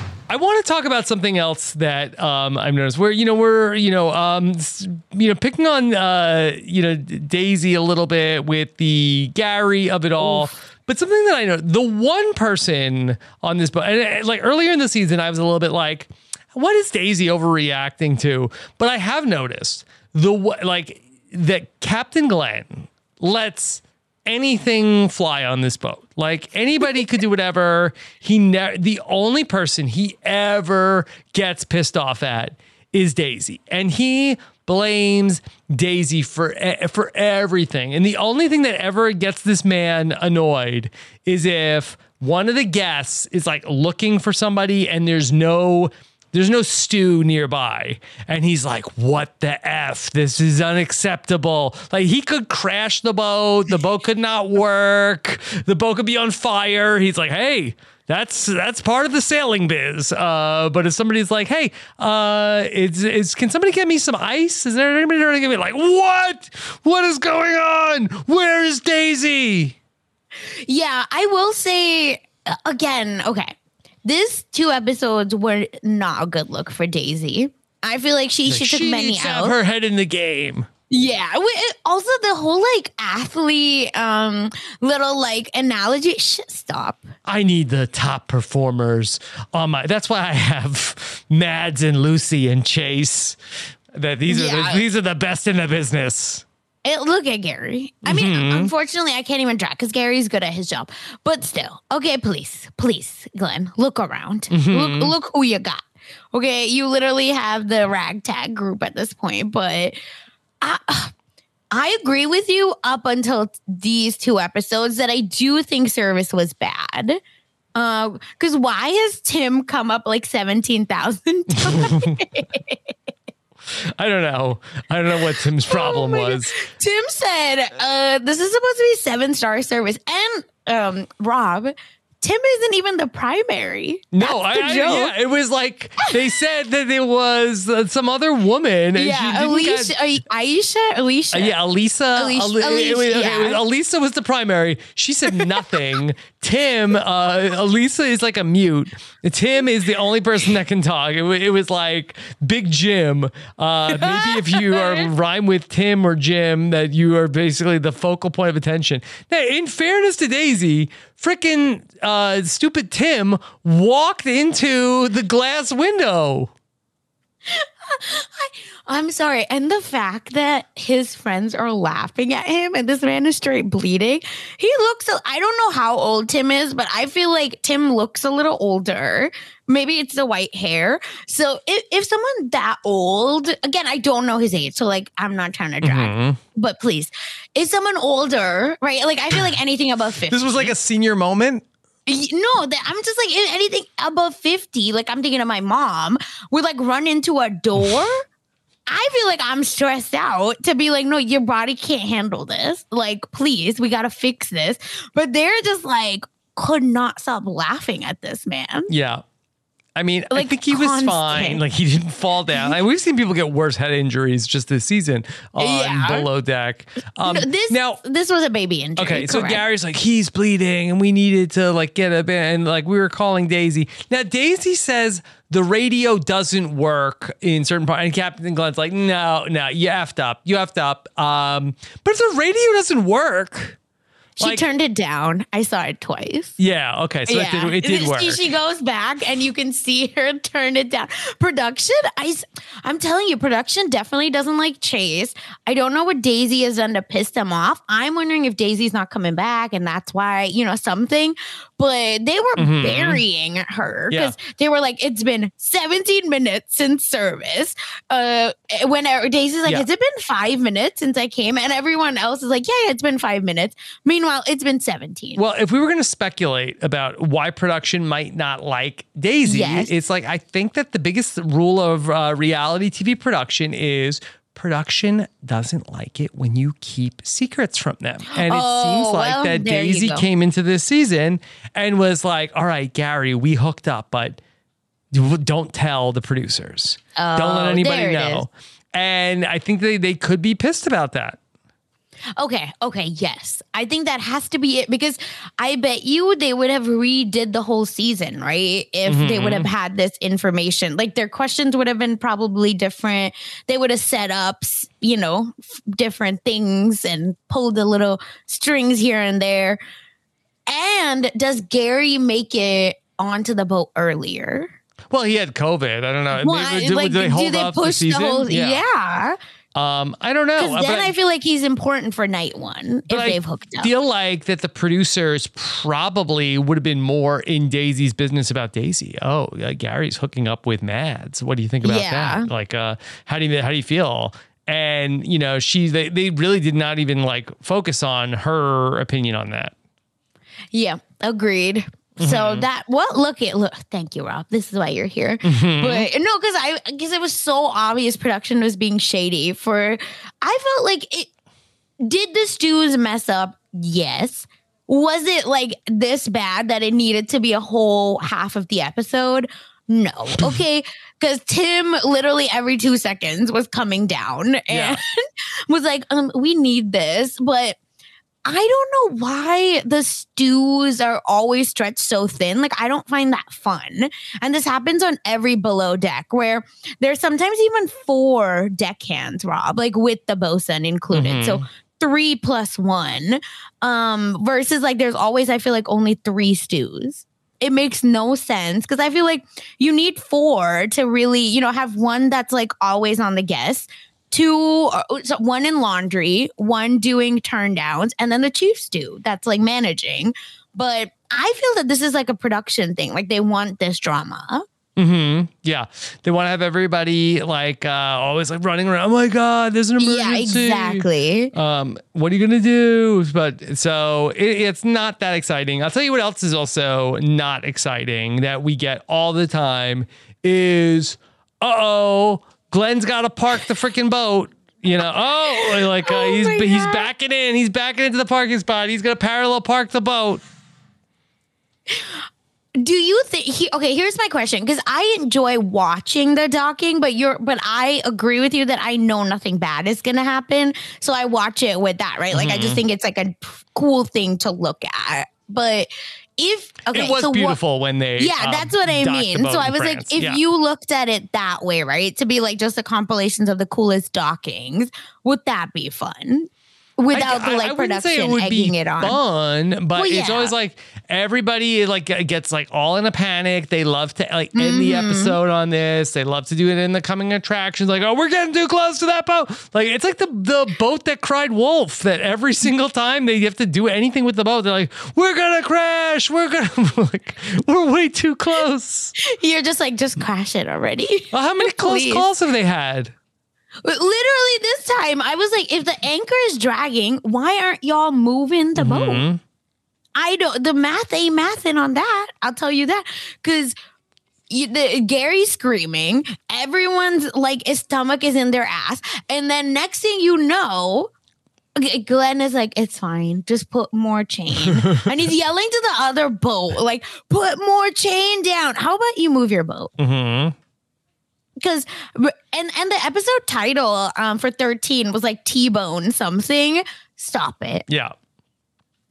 [SPEAKER 2] I want to talk about something else that um, I've noticed where you know we're you know um, you know picking on uh, you know Daisy a little bit with the Gary of it all. But something that I know, the one person on this boat, and, uh, like earlier in the season, I was a little bit like, what is Daisy overreacting to? But I have noticed the like that Captain Glenn lets anything fly on this boat. Like anybody could do whatever. He never the only person he ever gets pissed off at is Daisy, and he blames Daisy for for everything. And the only thing that ever gets this man annoyed is if one of the guests is like looking for somebody and there's no there's no stew nearby. And he's like, what the F? This is unacceptable. Like, he could crash the boat. The boat could not work. The boat could be on fire. He's like, hey, that's that's part of the sailing biz. Uh, but if somebody's like, hey, uh, it's, can somebody get me some ice? Is there anybody to give me like, what? What is going on? Where is Daisy?
[SPEAKER 3] Yeah, I will say uh, again, okay. These two episodes were not a good look for Daisy. I feel like she,
[SPEAKER 2] Like,
[SPEAKER 3] she took many
[SPEAKER 2] needs to
[SPEAKER 3] out.
[SPEAKER 2] have her head in the game.
[SPEAKER 3] Yeah. Also, the whole like athlete um little like analogy. Sh- stop.
[SPEAKER 2] I need the top performers on my. That's why I have Mads and Lucy and Chase. That these are
[SPEAKER 3] Yeah.
[SPEAKER 2] the, these are the best in the business.
[SPEAKER 3] It, look at Gary. I mean,
[SPEAKER 2] Mhm.
[SPEAKER 3] unfortunately, I can't even track because Gary's good at his job. But still, okay, please, please, Glenn, look around.
[SPEAKER 2] Mhm.
[SPEAKER 3] Look, look who you got. Okay, you literally have the ragtag group at this point, but I, I agree with you up until these two episodes that I do think service was bad. Because why has Tim come up like seventeen thousand times?
[SPEAKER 2] I don't know. I don't know what Tim's
[SPEAKER 3] Oh
[SPEAKER 2] problem was.
[SPEAKER 3] Tim said, uh, this is supposed to be seven star service. And um, Rob, Tim isn't even the primary.
[SPEAKER 2] No, I,
[SPEAKER 3] That's
[SPEAKER 2] I-
[SPEAKER 3] joke.
[SPEAKER 2] yeah, it was like they said that it was uh, some other woman. and
[SPEAKER 3] yeah, Alicia, uh, Aisha, Alicia.
[SPEAKER 2] Uh, yeah, Elisa.
[SPEAKER 3] Alicia-
[SPEAKER 2] Ali- was-
[SPEAKER 3] Alicia,
[SPEAKER 2] was-
[SPEAKER 3] yeah.
[SPEAKER 2] Elisa was the primary. She said nothing. Tim, uh, Elisa is like a mute. Tim is the only person that can talk. It, it was like Big Jim. Uh, maybe if you are rhyme with Tim or Jim, that you are basically the focal point of attention. Now, in fairness to Daisy, freaking uh, stupid Tim walked into the glass window.
[SPEAKER 3] I'm sorry. And the fact that his friends are laughing at him and this man is straight bleeding. He looks, I don't know how old Tim is, but I feel like Tim looks a little older. Maybe it's the white hair. So if, if someone that old, again, I don't know his age. So like, I'm not trying to drag,
[SPEAKER 2] Mhm.
[SPEAKER 3] but please, is someone older, right? Like, I feel like anything above 50.
[SPEAKER 10] This was like a senior moment.
[SPEAKER 3] No, that I'm just like anything above 50, like I'm thinking of my mom, would like run into a door. I feel like I'm stressed out to be like, no, your body can't handle this. Like, please, we gotta fix this. But they're just like, could not stop laughing at this man.
[SPEAKER 2] Yeah. I mean, I
[SPEAKER 3] Like,
[SPEAKER 2] think he was fine. Like he didn't fall down. We've seen people get worse head injuries just this season on
[SPEAKER 3] Yeah.
[SPEAKER 2] below deck. Um,
[SPEAKER 3] No, this
[SPEAKER 2] now,
[SPEAKER 3] this was a baby injury.
[SPEAKER 2] okay, so. Gary's like he's bleeding, and we needed to like get a bit, and like we were calling Daisy. Now Daisy says the radio doesn't work in certain parts, and Captain Glenn's like, no, no, you effed up, you effed up. Um, but if the radio doesn't work,
[SPEAKER 3] she
[SPEAKER 2] like-
[SPEAKER 3] turned it down. I saw it twice.
[SPEAKER 2] yeah, okay, so it did, it did
[SPEAKER 3] She-
[SPEAKER 2] work.
[SPEAKER 3] She goes back and you can see her turn it down. Production, I, I, am telling you, production definitely doesn't like Chase. I don't know what Daisy has done to piss them off. I'm wondering if Daisy's not coming back and that's why, you know, something. But they were
[SPEAKER 2] Mhm.
[SPEAKER 3] burying her
[SPEAKER 2] Yeah.
[SPEAKER 3] because they were like, it's been 17 minutes since service. Uh, when Daisy's like,
[SPEAKER 2] Yeah.
[SPEAKER 3] has it been five minutes since I came? And everyone else is like, yeah, yeah, it's been five minutes. Meanwhile, it's been 17.
[SPEAKER 2] Well, if we were going to speculate about why production might not like Daisy,
[SPEAKER 3] Yes.
[SPEAKER 2] it's like I think that the biggest rule of uh, reality TV production is production doesn't like it when you keep secrets from them. And it
[SPEAKER 3] Oh,
[SPEAKER 2] seems like
[SPEAKER 3] well,
[SPEAKER 2] that Daisy came into this season and was like, all right, Gary, we hooked up, but don't tell the producers. don't let
[SPEAKER 3] Oh,
[SPEAKER 2] anybody know. And I think they, they could be pissed about that.
[SPEAKER 3] Okay, okay, yes. I think that has to be it because I bet you they would have redid the whole season, right? If they would have mm-hmm. had this information. Like their questions would have been probably different. They would have set up, you know, different things and pulled the little strings here and there. And does Gary make it onto the boat earlier?
[SPEAKER 2] Well, he had COVID. I don't know. Did- did-
[SPEAKER 3] like,
[SPEAKER 2] did they
[SPEAKER 3] do they push the,
[SPEAKER 2] season?
[SPEAKER 3] whole? Yeah.
[SPEAKER 2] Um, I don't know.
[SPEAKER 3] Because then
[SPEAKER 2] but-
[SPEAKER 3] I feel like he's important for night one if
[SPEAKER 2] I
[SPEAKER 3] they've hooked up.
[SPEAKER 2] feel like that the producers probably would have been more in Daisy's business about Daisy. Oh, uh, Gary's hooking up with Mads. What do you think about
[SPEAKER 3] Yeah.
[SPEAKER 2] that? Like, uh, how do you how do you feel? And you know, she they, they really did not even like focus on her opinion on that.
[SPEAKER 3] Yeah, agreed. So
[SPEAKER 2] Mm-hmm.
[SPEAKER 3] that well, look at look. Thank you, Rob. This is why you're here.
[SPEAKER 2] Mm-hmm.
[SPEAKER 3] But no, because I because it was so obvious production was being shady. For I felt like it. Did the stews mess up? Yes. Was it like this bad that it needed to be a whole half of the episode? No. Okay. Because Tim literally every two seconds was coming down and
[SPEAKER 2] Yeah.
[SPEAKER 3] was like, um, we need this. But I don't know why the stews are always stretched so thin. Like, I don't find that fun. And this happens on every below deck where there's sometimes even four deckhands, Rob, like with the bosun included. So three plus one. Um, versus like there's always, I feel like only three stews. It makes no sense because I feel like you need four to really, you know, have one that's like always on the guest, two, uh, so one in laundry, one doing turn downs, and then the Chiefs do. that's like managing. But I feel that this is like a production thing. Like they want this drama.
[SPEAKER 2] hmm Yeah, they want to have everybody like uh, always like running around. Oh my god, there's an emergency.
[SPEAKER 3] Yeah, exactly.
[SPEAKER 2] um, what are you gonna do? But so it, it's not that exciting. I'll tell you what else is also not exciting that we get all the time is uh oh, Glenn's got to park the freaking boat. You know, oh, like uh,
[SPEAKER 3] Oh
[SPEAKER 2] he's he's
[SPEAKER 3] God.
[SPEAKER 2] backing in. He's backing into the parking spot. He's gonna parallel park the boat.
[SPEAKER 3] Do you think he okay, here's my question because I enjoy watching the docking, but you're but I agree with you that I know nothing bad is gonna happen. So I watch it with that, right? Like I
[SPEAKER 2] Mm-hmm.
[SPEAKER 3] just think it's like a cool thing to look at. But if okay,
[SPEAKER 2] it was
[SPEAKER 3] so what-
[SPEAKER 2] beautiful when they
[SPEAKER 3] yeah,
[SPEAKER 2] um,
[SPEAKER 3] that's what I mean. So I was
[SPEAKER 2] France.
[SPEAKER 3] like, if
[SPEAKER 2] Yeah.
[SPEAKER 3] you looked at it that way, right, to be like just the compilations of the coolest dockings, would that be fun? Without
[SPEAKER 2] I-
[SPEAKER 3] the
[SPEAKER 2] I-
[SPEAKER 3] like
[SPEAKER 2] I say
[SPEAKER 3] production
[SPEAKER 2] it would
[SPEAKER 3] egging
[SPEAKER 2] be
[SPEAKER 3] it on.
[SPEAKER 2] Fun, but
[SPEAKER 3] Well,
[SPEAKER 2] it's always like everybody like gets like all in a panic. They love to like end the
[SPEAKER 3] Mm-hmm.
[SPEAKER 2] episode on this. They love to do it in the coming attractions. Like, oh, we're getting too close to that boat. Like it's like the the boat that cried wolf. That every single time they have to do anything with the boat, they're like, we're gonna crash. We're gonna like we're way too close.
[SPEAKER 3] You're just like, just crash it already.
[SPEAKER 2] Well, how many close
[SPEAKER 3] Please.
[SPEAKER 2] calls have they had?
[SPEAKER 3] Literally, this time I was like, if the anchor is dragging, why aren't y'all moving the boat?
[SPEAKER 2] Mhm.
[SPEAKER 3] I don't. The math ain't mathing on that. I'll tell you that because. The, Gary's screaming. Everyone's like, his stomach is in their ass. And then next thing you know, Glenn is like, it's fine. Just put more chain. and he's yelling to the other boat, like, put more chain down. How about you move your boat?
[SPEAKER 2] Mm-hmm.
[SPEAKER 3] Because and and the episode title um for 13 was like t-bone something stop it
[SPEAKER 2] Yeah.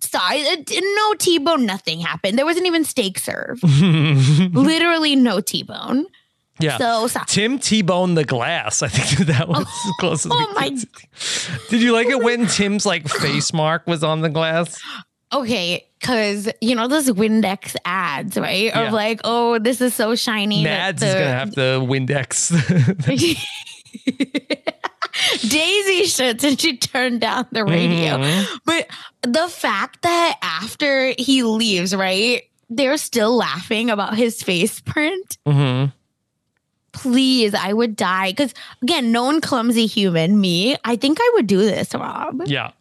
[SPEAKER 3] stop no t-bone nothing happened there wasn't even steak served literally no t-bone
[SPEAKER 2] Yeah.
[SPEAKER 3] so stop
[SPEAKER 2] Tim T-Bone the glass. I think that was as close
[SPEAKER 3] oh my.
[SPEAKER 2] Did you like it when Tim's like face mark was on the glass?
[SPEAKER 3] Okay because you know those windex ads right
[SPEAKER 2] Yeah.
[SPEAKER 3] of like oh this is so shiny that
[SPEAKER 2] Mads is gonna have the Windex.
[SPEAKER 3] Daisy should and she turned down the radio.
[SPEAKER 2] Mm-hmm.
[SPEAKER 3] But the fact that after he leaves, right, they're still laughing about his face print.
[SPEAKER 2] hmm
[SPEAKER 3] Please, I would die. Because again, known clumsy human, me, I think I would do this, Rob.
[SPEAKER 2] Yeah.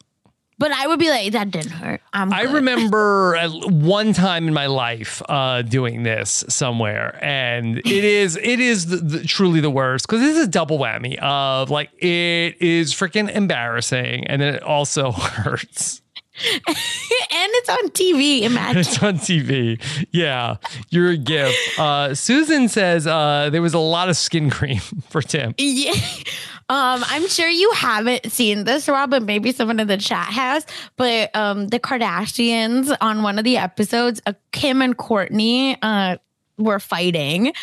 [SPEAKER 3] But I would be like, that didn't hurt. I'm
[SPEAKER 2] I
[SPEAKER 3] good."
[SPEAKER 2] remember at one time in my life uh, doing this somewhere, and it is it is the, the, truly the worst because this is a double whammy of like it is freaking embarrassing, and then it also hurts.
[SPEAKER 3] and it's on TV. Imagine.
[SPEAKER 2] It's on TV. Yeah, you're a gift. Uh, Susan says uh, there was a lot of skin cream for Tim.
[SPEAKER 3] Yeah. Um, I'm sure you haven't seen this, Rob, but maybe someone in the chat has. But um, the Kardashians on one of the episodes, uh, Kim and Kourtney uh, were fighting,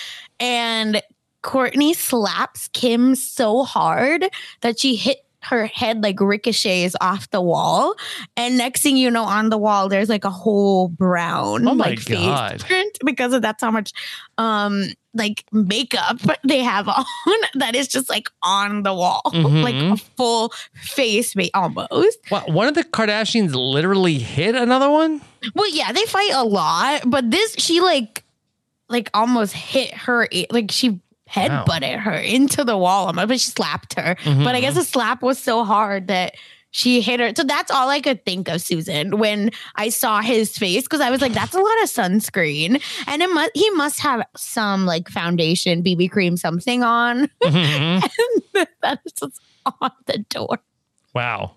[SPEAKER 3] and Kourtney slaps Kim so hard that she hit her head like ricochets off the wall. And next thing you know, on the wall, there's like a whole brown
[SPEAKER 2] Oh my
[SPEAKER 3] like
[SPEAKER 2] God.
[SPEAKER 3] face print because of that's how much um like makeup they have on that is just like on the wall, mm-hmm. like a full face ma- almost.
[SPEAKER 2] Wow, one of the Kardashians literally hit another one.
[SPEAKER 3] Well, yeah, they fight a lot, but this she like like almost hit her like she head headbutted her into the wall, I'm but she slapped her. But I guess mm-hmm. the slap was so hard that she hit her. So that's all I could think of, Susan, when I saw his face, because I was like, that's a lot of sunscreen. And it must he must have some like foundation, BB cream, something on. Mm-hmm. and that is just on the door.
[SPEAKER 2] Wow.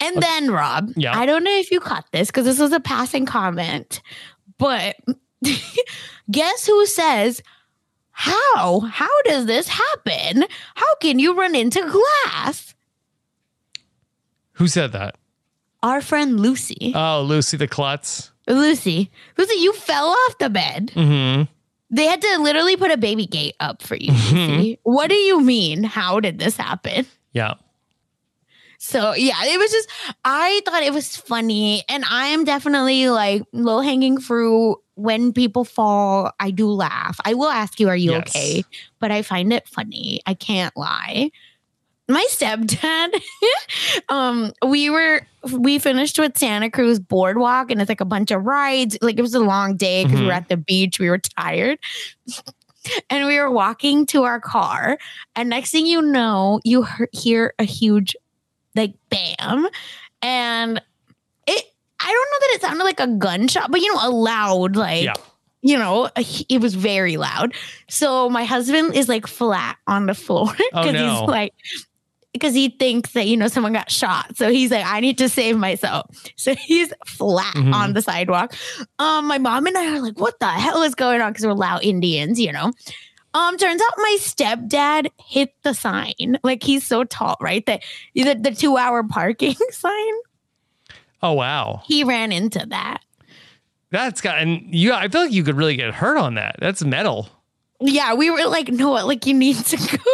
[SPEAKER 3] And then, Rob,
[SPEAKER 2] Yeah.
[SPEAKER 3] I don't know if you caught this because this was a passing comment, but guess who says, How? How does this happen? How can you run into glass?
[SPEAKER 2] Who said that?
[SPEAKER 3] Our friend Lucy.
[SPEAKER 2] Oh, Lucy the Klutz.
[SPEAKER 3] Lucy, Lucy, you fell off the bed.
[SPEAKER 2] Mm-hmm.
[SPEAKER 3] They had to literally put a baby gate up for you. Lucy. what do you mean? How did this happen?
[SPEAKER 2] Yeah.
[SPEAKER 3] So yeah, it was just I thought it was funny, and I am definitely like low hanging fruit. When people fall, I do laugh. I will ask you, "Are you
[SPEAKER 2] Yes.
[SPEAKER 3] okay?" But I find it funny. I can't lie. My stepdad, um, we were we finished with Santa Cruz Boardwalk, and it's like a bunch of rides. Like it was a long day because we were
[SPEAKER 2] Mhm.
[SPEAKER 3] at the beach. We were tired. And we were walking to our car, and next thing you know, you hear, a huge like bam and it i don't know that it sounded like a gunshot but you know a loud like
[SPEAKER 2] Yeah.
[SPEAKER 3] you know it was very loud so my husband is like flat on the floor
[SPEAKER 2] Oh,
[SPEAKER 3] because
[SPEAKER 2] no.
[SPEAKER 3] he's like because he thinks that you know someone got shot so he's like i need to save myself so he's flat
[SPEAKER 2] Mhm.
[SPEAKER 3] on the sidewalk um my mom and i are like what the hell is going on because we're loud indians you know um, turns out my stepdad hit the sign. Like he's so tall, right? That the, the two hour parking sign.
[SPEAKER 2] Oh wow.
[SPEAKER 3] He ran into that.
[SPEAKER 2] That's got and you. I feel like you could really get hurt on that. That's metal.
[SPEAKER 3] Yeah, we were like, no, like you need to go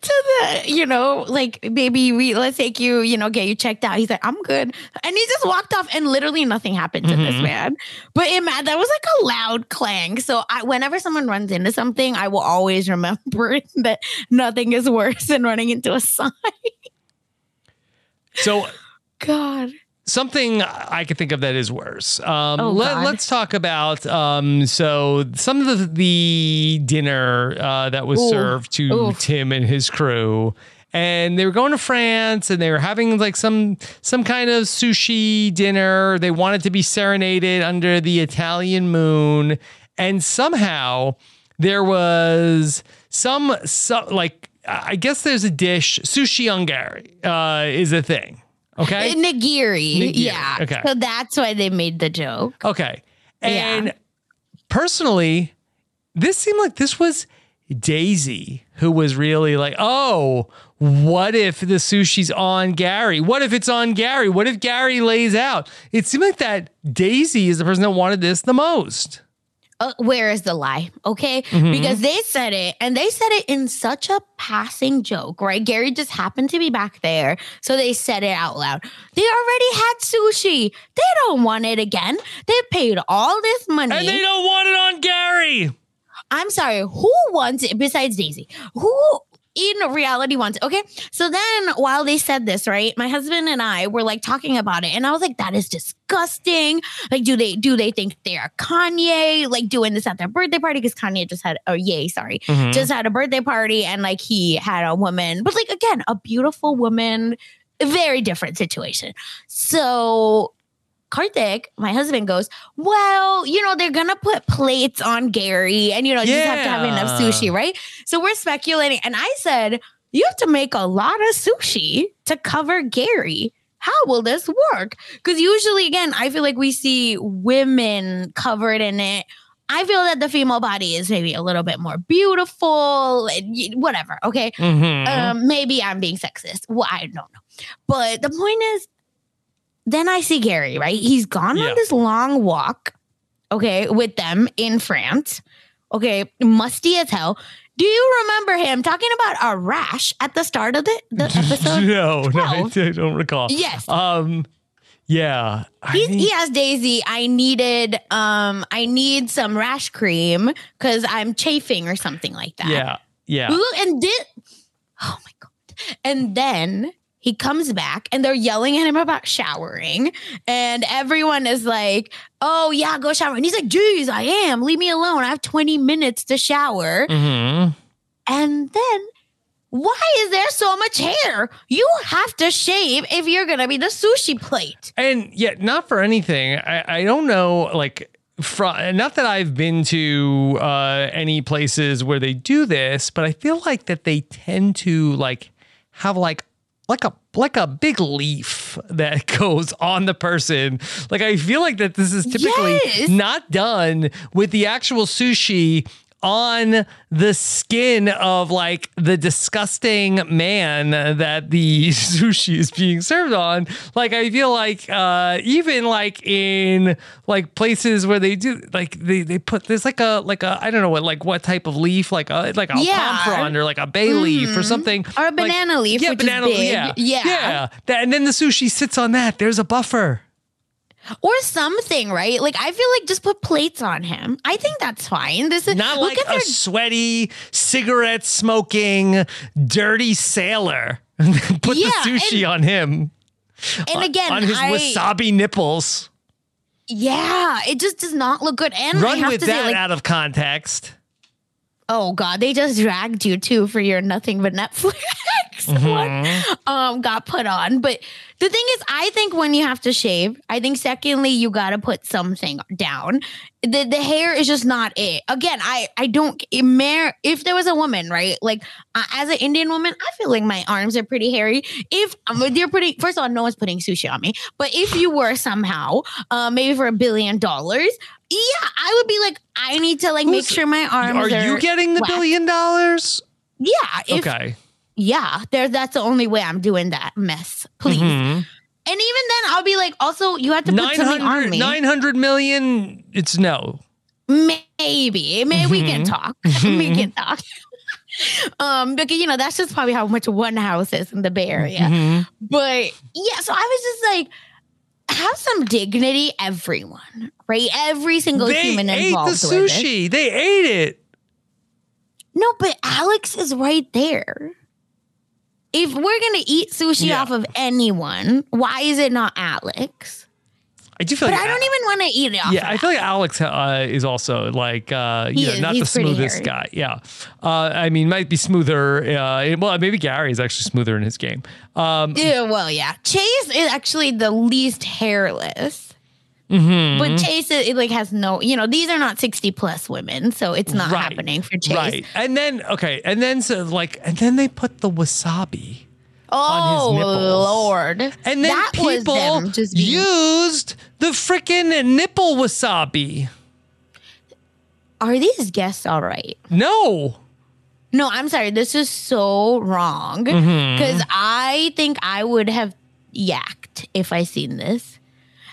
[SPEAKER 3] to the, you know, like baby, we let's take you, you know, get you checked out. He's like, I'm good, and he just walked off, and literally nothing happened to this
[SPEAKER 2] Mhm.
[SPEAKER 3] man. But it, that was like a loud clang. So I, whenever someone runs into something, I will always remember that nothing is worse than running into a sign.
[SPEAKER 2] So
[SPEAKER 3] God.
[SPEAKER 2] Something I could think of that is worse. Um,
[SPEAKER 3] Oh,
[SPEAKER 2] let, us talk about um, so some of the, the dinner uh, that was
[SPEAKER 3] Ooh.
[SPEAKER 2] served to
[SPEAKER 3] Ooh.
[SPEAKER 2] Tim and his crew. And they were going to France and they were having like some some kind of sushi dinner. They wanted to be serenaded under the Italian moon. And somehow there was some, some like I guess there's a dish, sushi ungari uh, is a thing. Okay.
[SPEAKER 3] Nigiri.
[SPEAKER 2] Nigiri,
[SPEAKER 3] Yeah.
[SPEAKER 2] okay.
[SPEAKER 3] So that's why they made the joke.
[SPEAKER 2] Okay. And
[SPEAKER 3] Yeah.
[SPEAKER 2] personally, this seemed like this was Daisy who was really like, oh, what if the sushi's on Gary? What if it's on Gary? What if Gary lays out? It seemed like that Daisy is the person that wanted this the most.
[SPEAKER 3] Uh, where is the lie? Okay.
[SPEAKER 2] Mhm.
[SPEAKER 3] Because they said it and they said it in such a passing joke, right? Gary just happened to be back there. So they said it out loud. They already had sushi. They don't want it again. They paid all this money.
[SPEAKER 2] And they don't want it on Gary.
[SPEAKER 3] I'm sorry, who wants it besides Daisy? Who in reality once. Okay. So then while they said this, right, my husband and I were like talking about it, and I was like, that is disgusting. Like, do they do they think they're Kanye like doing this at their birthday party? Because Kanye just had oh yay, sorry.
[SPEAKER 2] Mhm.
[SPEAKER 3] Just had a birthday party and like he had a woman, but like again, a beautiful woman. very different situation. So Karthik, my husband goes, Well, you know, they're gonna put plates on Gary and you know, just have to have enough sushi, right? So we're speculating. And I said, You have to make a lot of sushi to cover Gary. How will this work? Because usually, again, I feel like we see women covered in it. I feel that the female body is maybe a little bit more beautiful, whatever. Okay.
[SPEAKER 2] Mhm.
[SPEAKER 3] Um, maybe I'm being sexist. Well, I don't know. But the point is, then I see Gary, right? He's gone
[SPEAKER 2] Yeah.
[SPEAKER 3] on this long walk, okay, with them in France. Okay, musty as hell. Do you remember him talking about a rash at the start of the, the episode?
[SPEAKER 2] no, no, I don't recall.
[SPEAKER 3] Yes.
[SPEAKER 2] Um. Yeah.
[SPEAKER 3] He's,
[SPEAKER 2] mean-
[SPEAKER 3] he has Daisy. I needed um I need some rash cream because I'm chafing or something like that.
[SPEAKER 2] yeah. Yeah.
[SPEAKER 3] Look and did oh my god. And then he comes back and they're yelling at him about showering. And everyone is like, oh yeah, go shower. And he's like, geez, I am. Leave me alone. I have 20 minutes to shower.
[SPEAKER 2] Mhm.
[SPEAKER 3] And then why is there so much hair? You have to shave if you're gonna be the sushi plate.
[SPEAKER 2] And yet, not for anything. I, I don't know, like, from not that I've been to uh, any places where they do this, but I feel like that they tend to like have like like a like a big leaf that goes on the person. Like I feel like that this is typically
[SPEAKER 3] Yes.
[SPEAKER 2] not done with the actual sushi on the skin of like the disgusting man that the sushi is being served on like i feel like uh even like in like places where they do like they, they put there's like a like a i don't know what like what type of leaf like a like a
[SPEAKER 3] Yeah.
[SPEAKER 2] palm frond or like a bay leaf or
[SPEAKER 3] Mhm.
[SPEAKER 2] something
[SPEAKER 3] Or a
[SPEAKER 2] Like-
[SPEAKER 3] banana leaf,
[SPEAKER 2] yeah banana
[SPEAKER 3] big.
[SPEAKER 2] yeah
[SPEAKER 3] Yeah.
[SPEAKER 2] yeah that, and then the sushi sits on that there's a buffer
[SPEAKER 3] or something, right? Like I feel like just put plates on him. I think that's fine. This is
[SPEAKER 2] Not
[SPEAKER 3] look
[SPEAKER 2] like
[SPEAKER 3] at
[SPEAKER 2] a
[SPEAKER 3] their
[SPEAKER 2] sweaty, cigarette smoking, dirty sailor. Put
[SPEAKER 3] Yeah,
[SPEAKER 2] the sushi on him.
[SPEAKER 3] and
[SPEAKER 2] on-
[SPEAKER 3] again
[SPEAKER 2] on his
[SPEAKER 3] I,
[SPEAKER 2] wasabi nipples.
[SPEAKER 3] Yeah, it just does not look good. And
[SPEAKER 2] Run
[SPEAKER 3] have
[SPEAKER 2] with
[SPEAKER 3] to
[SPEAKER 2] that
[SPEAKER 3] say, like,
[SPEAKER 2] out of context.
[SPEAKER 3] oh god, they just dragged you too for your nothing but Netflix
[SPEAKER 2] Mm-hmm.
[SPEAKER 3] one. Um, got put on. But the thing is, I think when you have to shave, I think secondly you got to put something down. The the hair is just not it. Again, I I don't if there was a woman right like uh, as an Indian woman, I feel like my arms are pretty hairy. If um, they're putting first of all, no one's putting sushi on me, but if you were somehow uh, maybe for a billion dollars. Yeah, I would be like, I need to like make sure my arms
[SPEAKER 2] Are
[SPEAKER 3] are.
[SPEAKER 2] you getting the billion dollars?
[SPEAKER 3] Yeah. If,
[SPEAKER 2] okay.
[SPEAKER 3] Yeah. There. That's the only way I'm doing that mess. Please.
[SPEAKER 2] Mhm.
[SPEAKER 3] And even then, I'll be like, also, you have to put something on
[SPEAKER 2] 900,
[SPEAKER 3] me.
[SPEAKER 2] 900 million, it's no.
[SPEAKER 3] Maybe. Maybe we can talk. we can talk. um, because you know that's just probably how much one house is in the Bay Area.
[SPEAKER 2] Mhm.
[SPEAKER 3] But yeah, so I was just like, have some dignity, everyone, right? Every single
[SPEAKER 2] They
[SPEAKER 3] human
[SPEAKER 2] ate the
[SPEAKER 3] involved with it.
[SPEAKER 2] sushi. They ate it.
[SPEAKER 3] No, but Alex is right there. If we're gonna eat sushi
[SPEAKER 2] Yeah.
[SPEAKER 3] off of anyone, why is it not Alex?
[SPEAKER 2] I do feel
[SPEAKER 3] But
[SPEAKER 2] like
[SPEAKER 3] I don't even want to eat it off.
[SPEAKER 2] Yeah, I feel like Alex uh, is also like uh, you know,
[SPEAKER 3] is.
[SPEAKER 2] not the smoothest
[SPEAKER 3] hairy.
[SPEAKER 2] guy. Yeah, uh, I mean, might be smoother. Uh, well, maybe Gary is actually smoother in his game. Um,
[SPEAKER 3] Yeah, well, yeah. Chase is actually the least hairless.
[SPEAKER 2] Mhm.
[SPEAKER 3] But Chase it like has no, you know, these are not 60 plus women, so it's not
[SPEAKER 2] Right.
[SPEAKER 3] happening for Chase.
[SPEAKER 2] right, and then okay, and then so like, and then they put the wasabi. on his
[SPEAKER 3] Oh. Lord.
[SPEAKER 2] And then
[SPEAKER 3] that
[SPEAKER 2] people
[SPEAKER 3] just being,
[SPEAKER 2] used the freaking nipple wasabi.
[SPEAKER 3] Are these guests all right?
[SPEAKER 2] No.
[SPEAKER 3] No, I'm sorry. This is so wrong. Because I think I would have yacked if I seen this.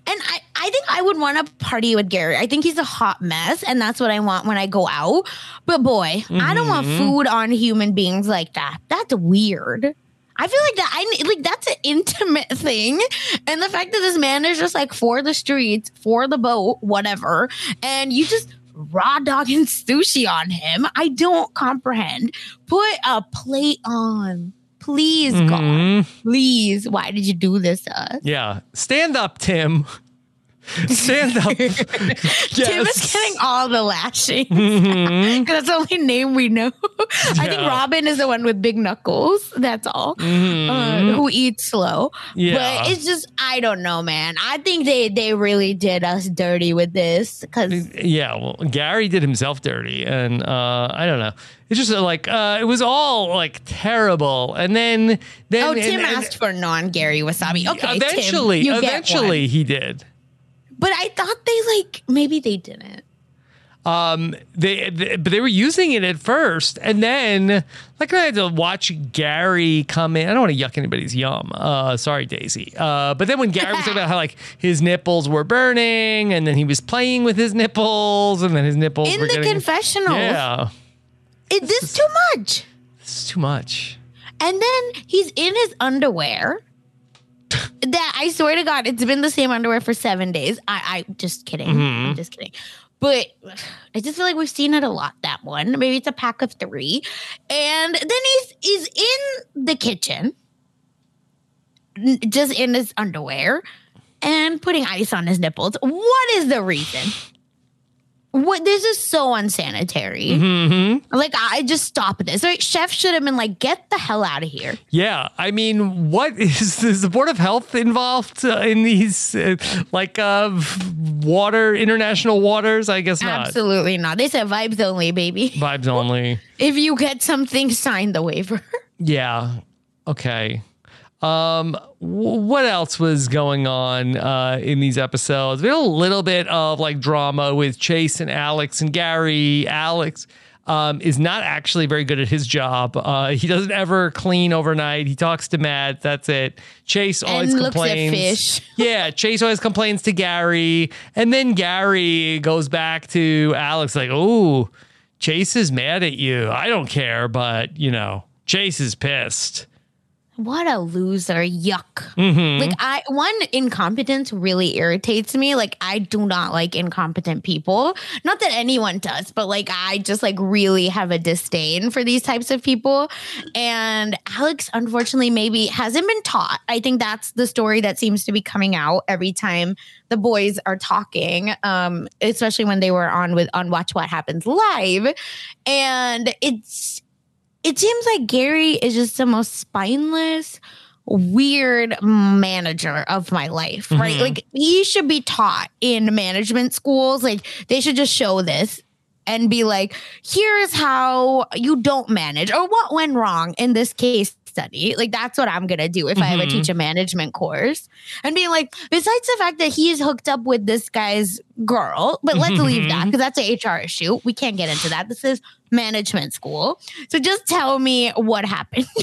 [SPEAKER 3] And I, I think I would want to party with Gary. I think he's a hot mess, and that's what I want when I go out. But boy, I don't want
[SPEAKER 2] Mhm.
[SPEAKER 3] food on human beings like that. That's weird. I feel like that. I like that's an intimate thing, and the fact that this man is just like for the streets, for the boat, whatever, and you just raw dogging sushi on him. I don't comprehend. Put a plate on, please, God,
[SPEAKER 2] Mhm.
[SPEAKER 3] please. Why did you do this to us?
[SPEAKER 2] Yeah, stand up, Tim. Stand up.
[SPEAKER 3] Tim is getting all the lashing.
[SPEAKER 2] Mhm.
[SPEAKER 3] That's the only name we know. I think Robin is the one with big knuckles. That's all.
[SPEAKER 2] Mhm.
[SPEAKER 3] Uh, who eats slow.
[SPEAKER 2] Yeah.
[SPEAKER 3] But it's just, I don't know, man. I think they, they really did us dirty with this because
[SPEAKER 2] Yeah, well, Gary did himself dirty, and uh, I don't know. It's just uh, like uh, it was all like terrible, and then then
[SPEAKER 3] Oh, Tim
[SPEAKER 2] and-
[SPEAKER 3] asked for non Gary Wasabi. Okay,
[SPEAKER 2] eventually,
[SPEAKER 3] Tim,
[SPEAKER 2] eventually he did.
[SPEAKER 3] But I thought they like maybe they didn't.
[SPEAKER 2] Um, they, they but they were using it at first, and then like I had to watch Gary come in. I don't want to yuck anybody's yum. Uh, sorry, Daisy. Uh, but then when Gary was talking about how like his nipples were burning, and then he was playing with his nipples, and then his nipples
[SPEAKER 3] In the
[SPEAKER 2] getting
[SPEAKER 3] confessional.
[SPEAKER 2] Yeah,
[SPEAKER 3] is this is too much.
[SPEAKER 2] it's too much.
[SPEAKER 3] And then he's in his underwear. that I swear to God, it's been the same underwear for seven days. I, I just kidding. I'm
[SPEAKER 2] Mhm.
[SPEAKER 3] just kidding. But I just feel like we've seen it a lot. That one, maybe it's a pack of three, and then he's he's in the kitchen, just in his underwear, and putting ice on his nipples. What is the reason? What this is so unsanitary.
[SPEAKER 2] Mm-hmm.
[SPEAKER 3] Like I just stop this. Right? Chef should have been like, get the hell out of here.
[SPEAKER 2] Yeah, I mean, what is, is the board of health involved uh, in these uh, like uh, water international waters? I guess not.
[SPEAKER 3] Absolutely not. They said vibes only, baby.
[SPEAKER 2] Vibes only.
[SPEAKER 3] If you get something, sign the waiver.
[SPEAKER 2] Yeah. Okay. Um, what else was going on uh, in these episodes? We had a little bit of like drama with Chase and Alex and Gary. Alex um, is not actually very good at his job. Uh, he doesn't ever clean overnight. He talks to Mads. That's it. Chase always
[SPEAKER 3] And
[SPEAKER 2] complains.
[SPEAKER 3] fish.
[SPEAKER 2] yeah, Chase always complains to Gary, and then Gary goes back to Alex like, "Oh, Chase is mad at you. I don't care, but you know, Chase is pissed."
[SPEAKER 3] What a loser. Yuck.
[SPEAKER 2] Mhm.
[SPEAKER 3] Like I one incompetence really irritates me. Like I do not like incompetent people. Not that anyone does, but like I just like really have a disdain for these types of people. And Alex unfortunately maybe hasn't been taught. I think that's the story that seems to be coming out every time the boys are talking. Um especially when they were on with on Watch What Happens live. And it's it seems like Gary is just the most spineless, weird manager of my life, right?
[SPEAKER 10] Mhm.
[SPEAKER 3] Like he should be taught in management schools. Like they should just show this and be like, here's how you don't manage or what went wrong in this case study. Like that's what I'm gonna do if I ever teach a management course. And being like, besides the fact that he's hooked up with this guy's girl, but let's leave that because that's an HR issue. We can't get into that. This is management school. So just tell me what happened.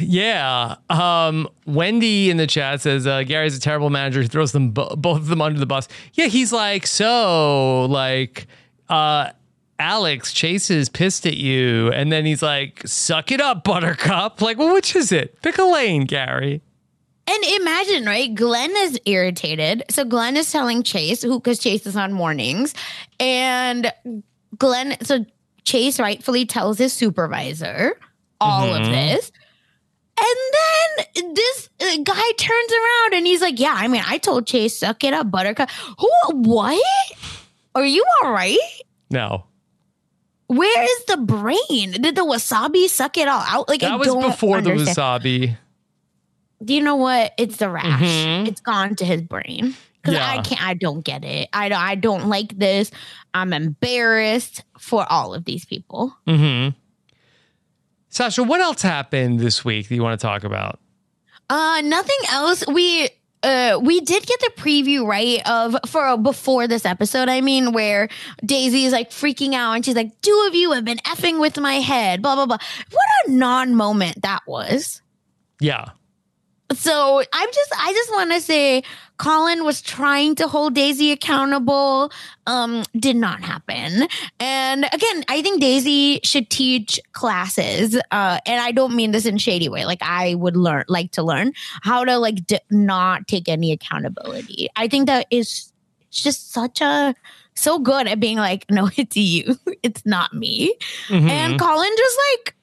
[SPEAKER 2] Yeah. Um, Wendy in the chat says uh, Gary's a terrible manager who throws them bo- both of them under the bus. Yeah, he's like, so like, uh, Alex Chase is pissed at you, and then he's like, "Suck it up, Buttercup." Like, well, which is it? Pick a lane, Gary.
[SPEAKER 3] And imagine, right? Glenn is irritated. So Glenn is telling Chase, who because Chase is on mornings, and Glenn, so Chase rightfully tells his supervisor all of
[SPEAKER 10] Mhm.
[SPEAKER 3] this. And then this uh, guy turns around and he's like, Yeah, I mean, I told Chase, suck it up, Buttercup. Who, what? Are you all right?
[SPEAKER 2] No,
[SPEAKER 3] Where is the brain? Did the wasabi suck it all out? Like, I
[SPEAKER 2] that was
[SPEAKER 3] don't
[SPEAKER 2] before
[SPEAKER 3] understand.
[SPEAKER 2] the wasabi.
[SPEAKER 3] Do you know what? It's the rash.
[SPEAKER 2] Mhm.
[SPEAKER 3] It's gone to his brain. Because I can't. I don't get it. I don't. I don't like this. I'm embarrassed for all of these people.
[SPEAKER 2] Mm-hmm. Sasha, what else happened this week that you want to talk about?
[SPEAKER 3] Uh, nothing else. We uh we did get the preview right of for before this episode. I mean, where Daisy is like freaking out and she's like, two of you have been effing with my head." Blah blah blah. What a non moment that was.
[SPEAKER 2] Yeah.
[SPEAKER 3] So I'm just I just want to say Colin was trying to hold Daisy accountable. Um, did not happen. And again, I think Daisy should teach classes. Uh, and I don't mean this in shady way. Like I would learn, like to learn how to like d- not take any accountability. I think that is just such a so good at being like, no, it's you, it's not me.
[SPEAKER 2] Mhm.
[SPEAKER 3] And Colin just like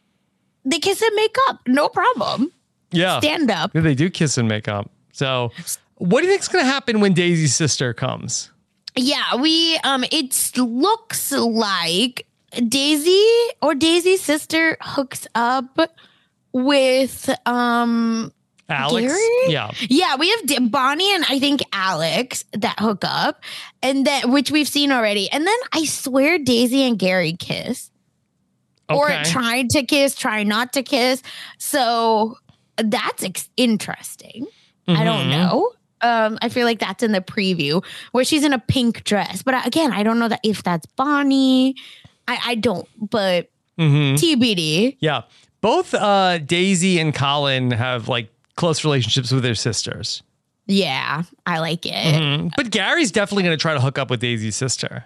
[SPEAKER 3] they kiss and make up, no problem.
[SPEAKER 2] Yeah.
[SPEAKER 3] Stand up.
[SPEAKER 2] Yeah, They do kiss and make up. So What do you think's going to happen when Daisy's sister comes?
[SPEAKER 3] Yeah, we um it looks like Daisy or Daisy's sister hooks up with um
[SPEAKER 2] Alex?
[SPEAKER 3] Gary?
[SPEAKER 2] Yeah.
[SPEAKER 3] Yeah, we have D- Bonnie and I think Alex that hook up, and that which we've seen already. And then I swear Daisy and Gary kiss, or
[SPEAKER 2] Okay.
[SPEAKER 3] tried to kiss, try not to kiss. So that's ex- interesting. I don't
[SPEAKER 2] Mhm.
[SPEAKER 3] know. Um, I feel like that's in the preview where she's in a pink dress. But again, I don't know that if that's Bonnie. I, I don't, but
[SPEAKER 2] Mhm.
[SPEAKER 3] TBD.
[SPEAKER 2] Yeah. Both uh, Daisy and Colin have like close relationships with their sisters.
[SPEAKER 3] Yeah, I like it.
[SPEAKER 2] Mhm. But Gary's definitely going to try to hook up with Daisy's sister.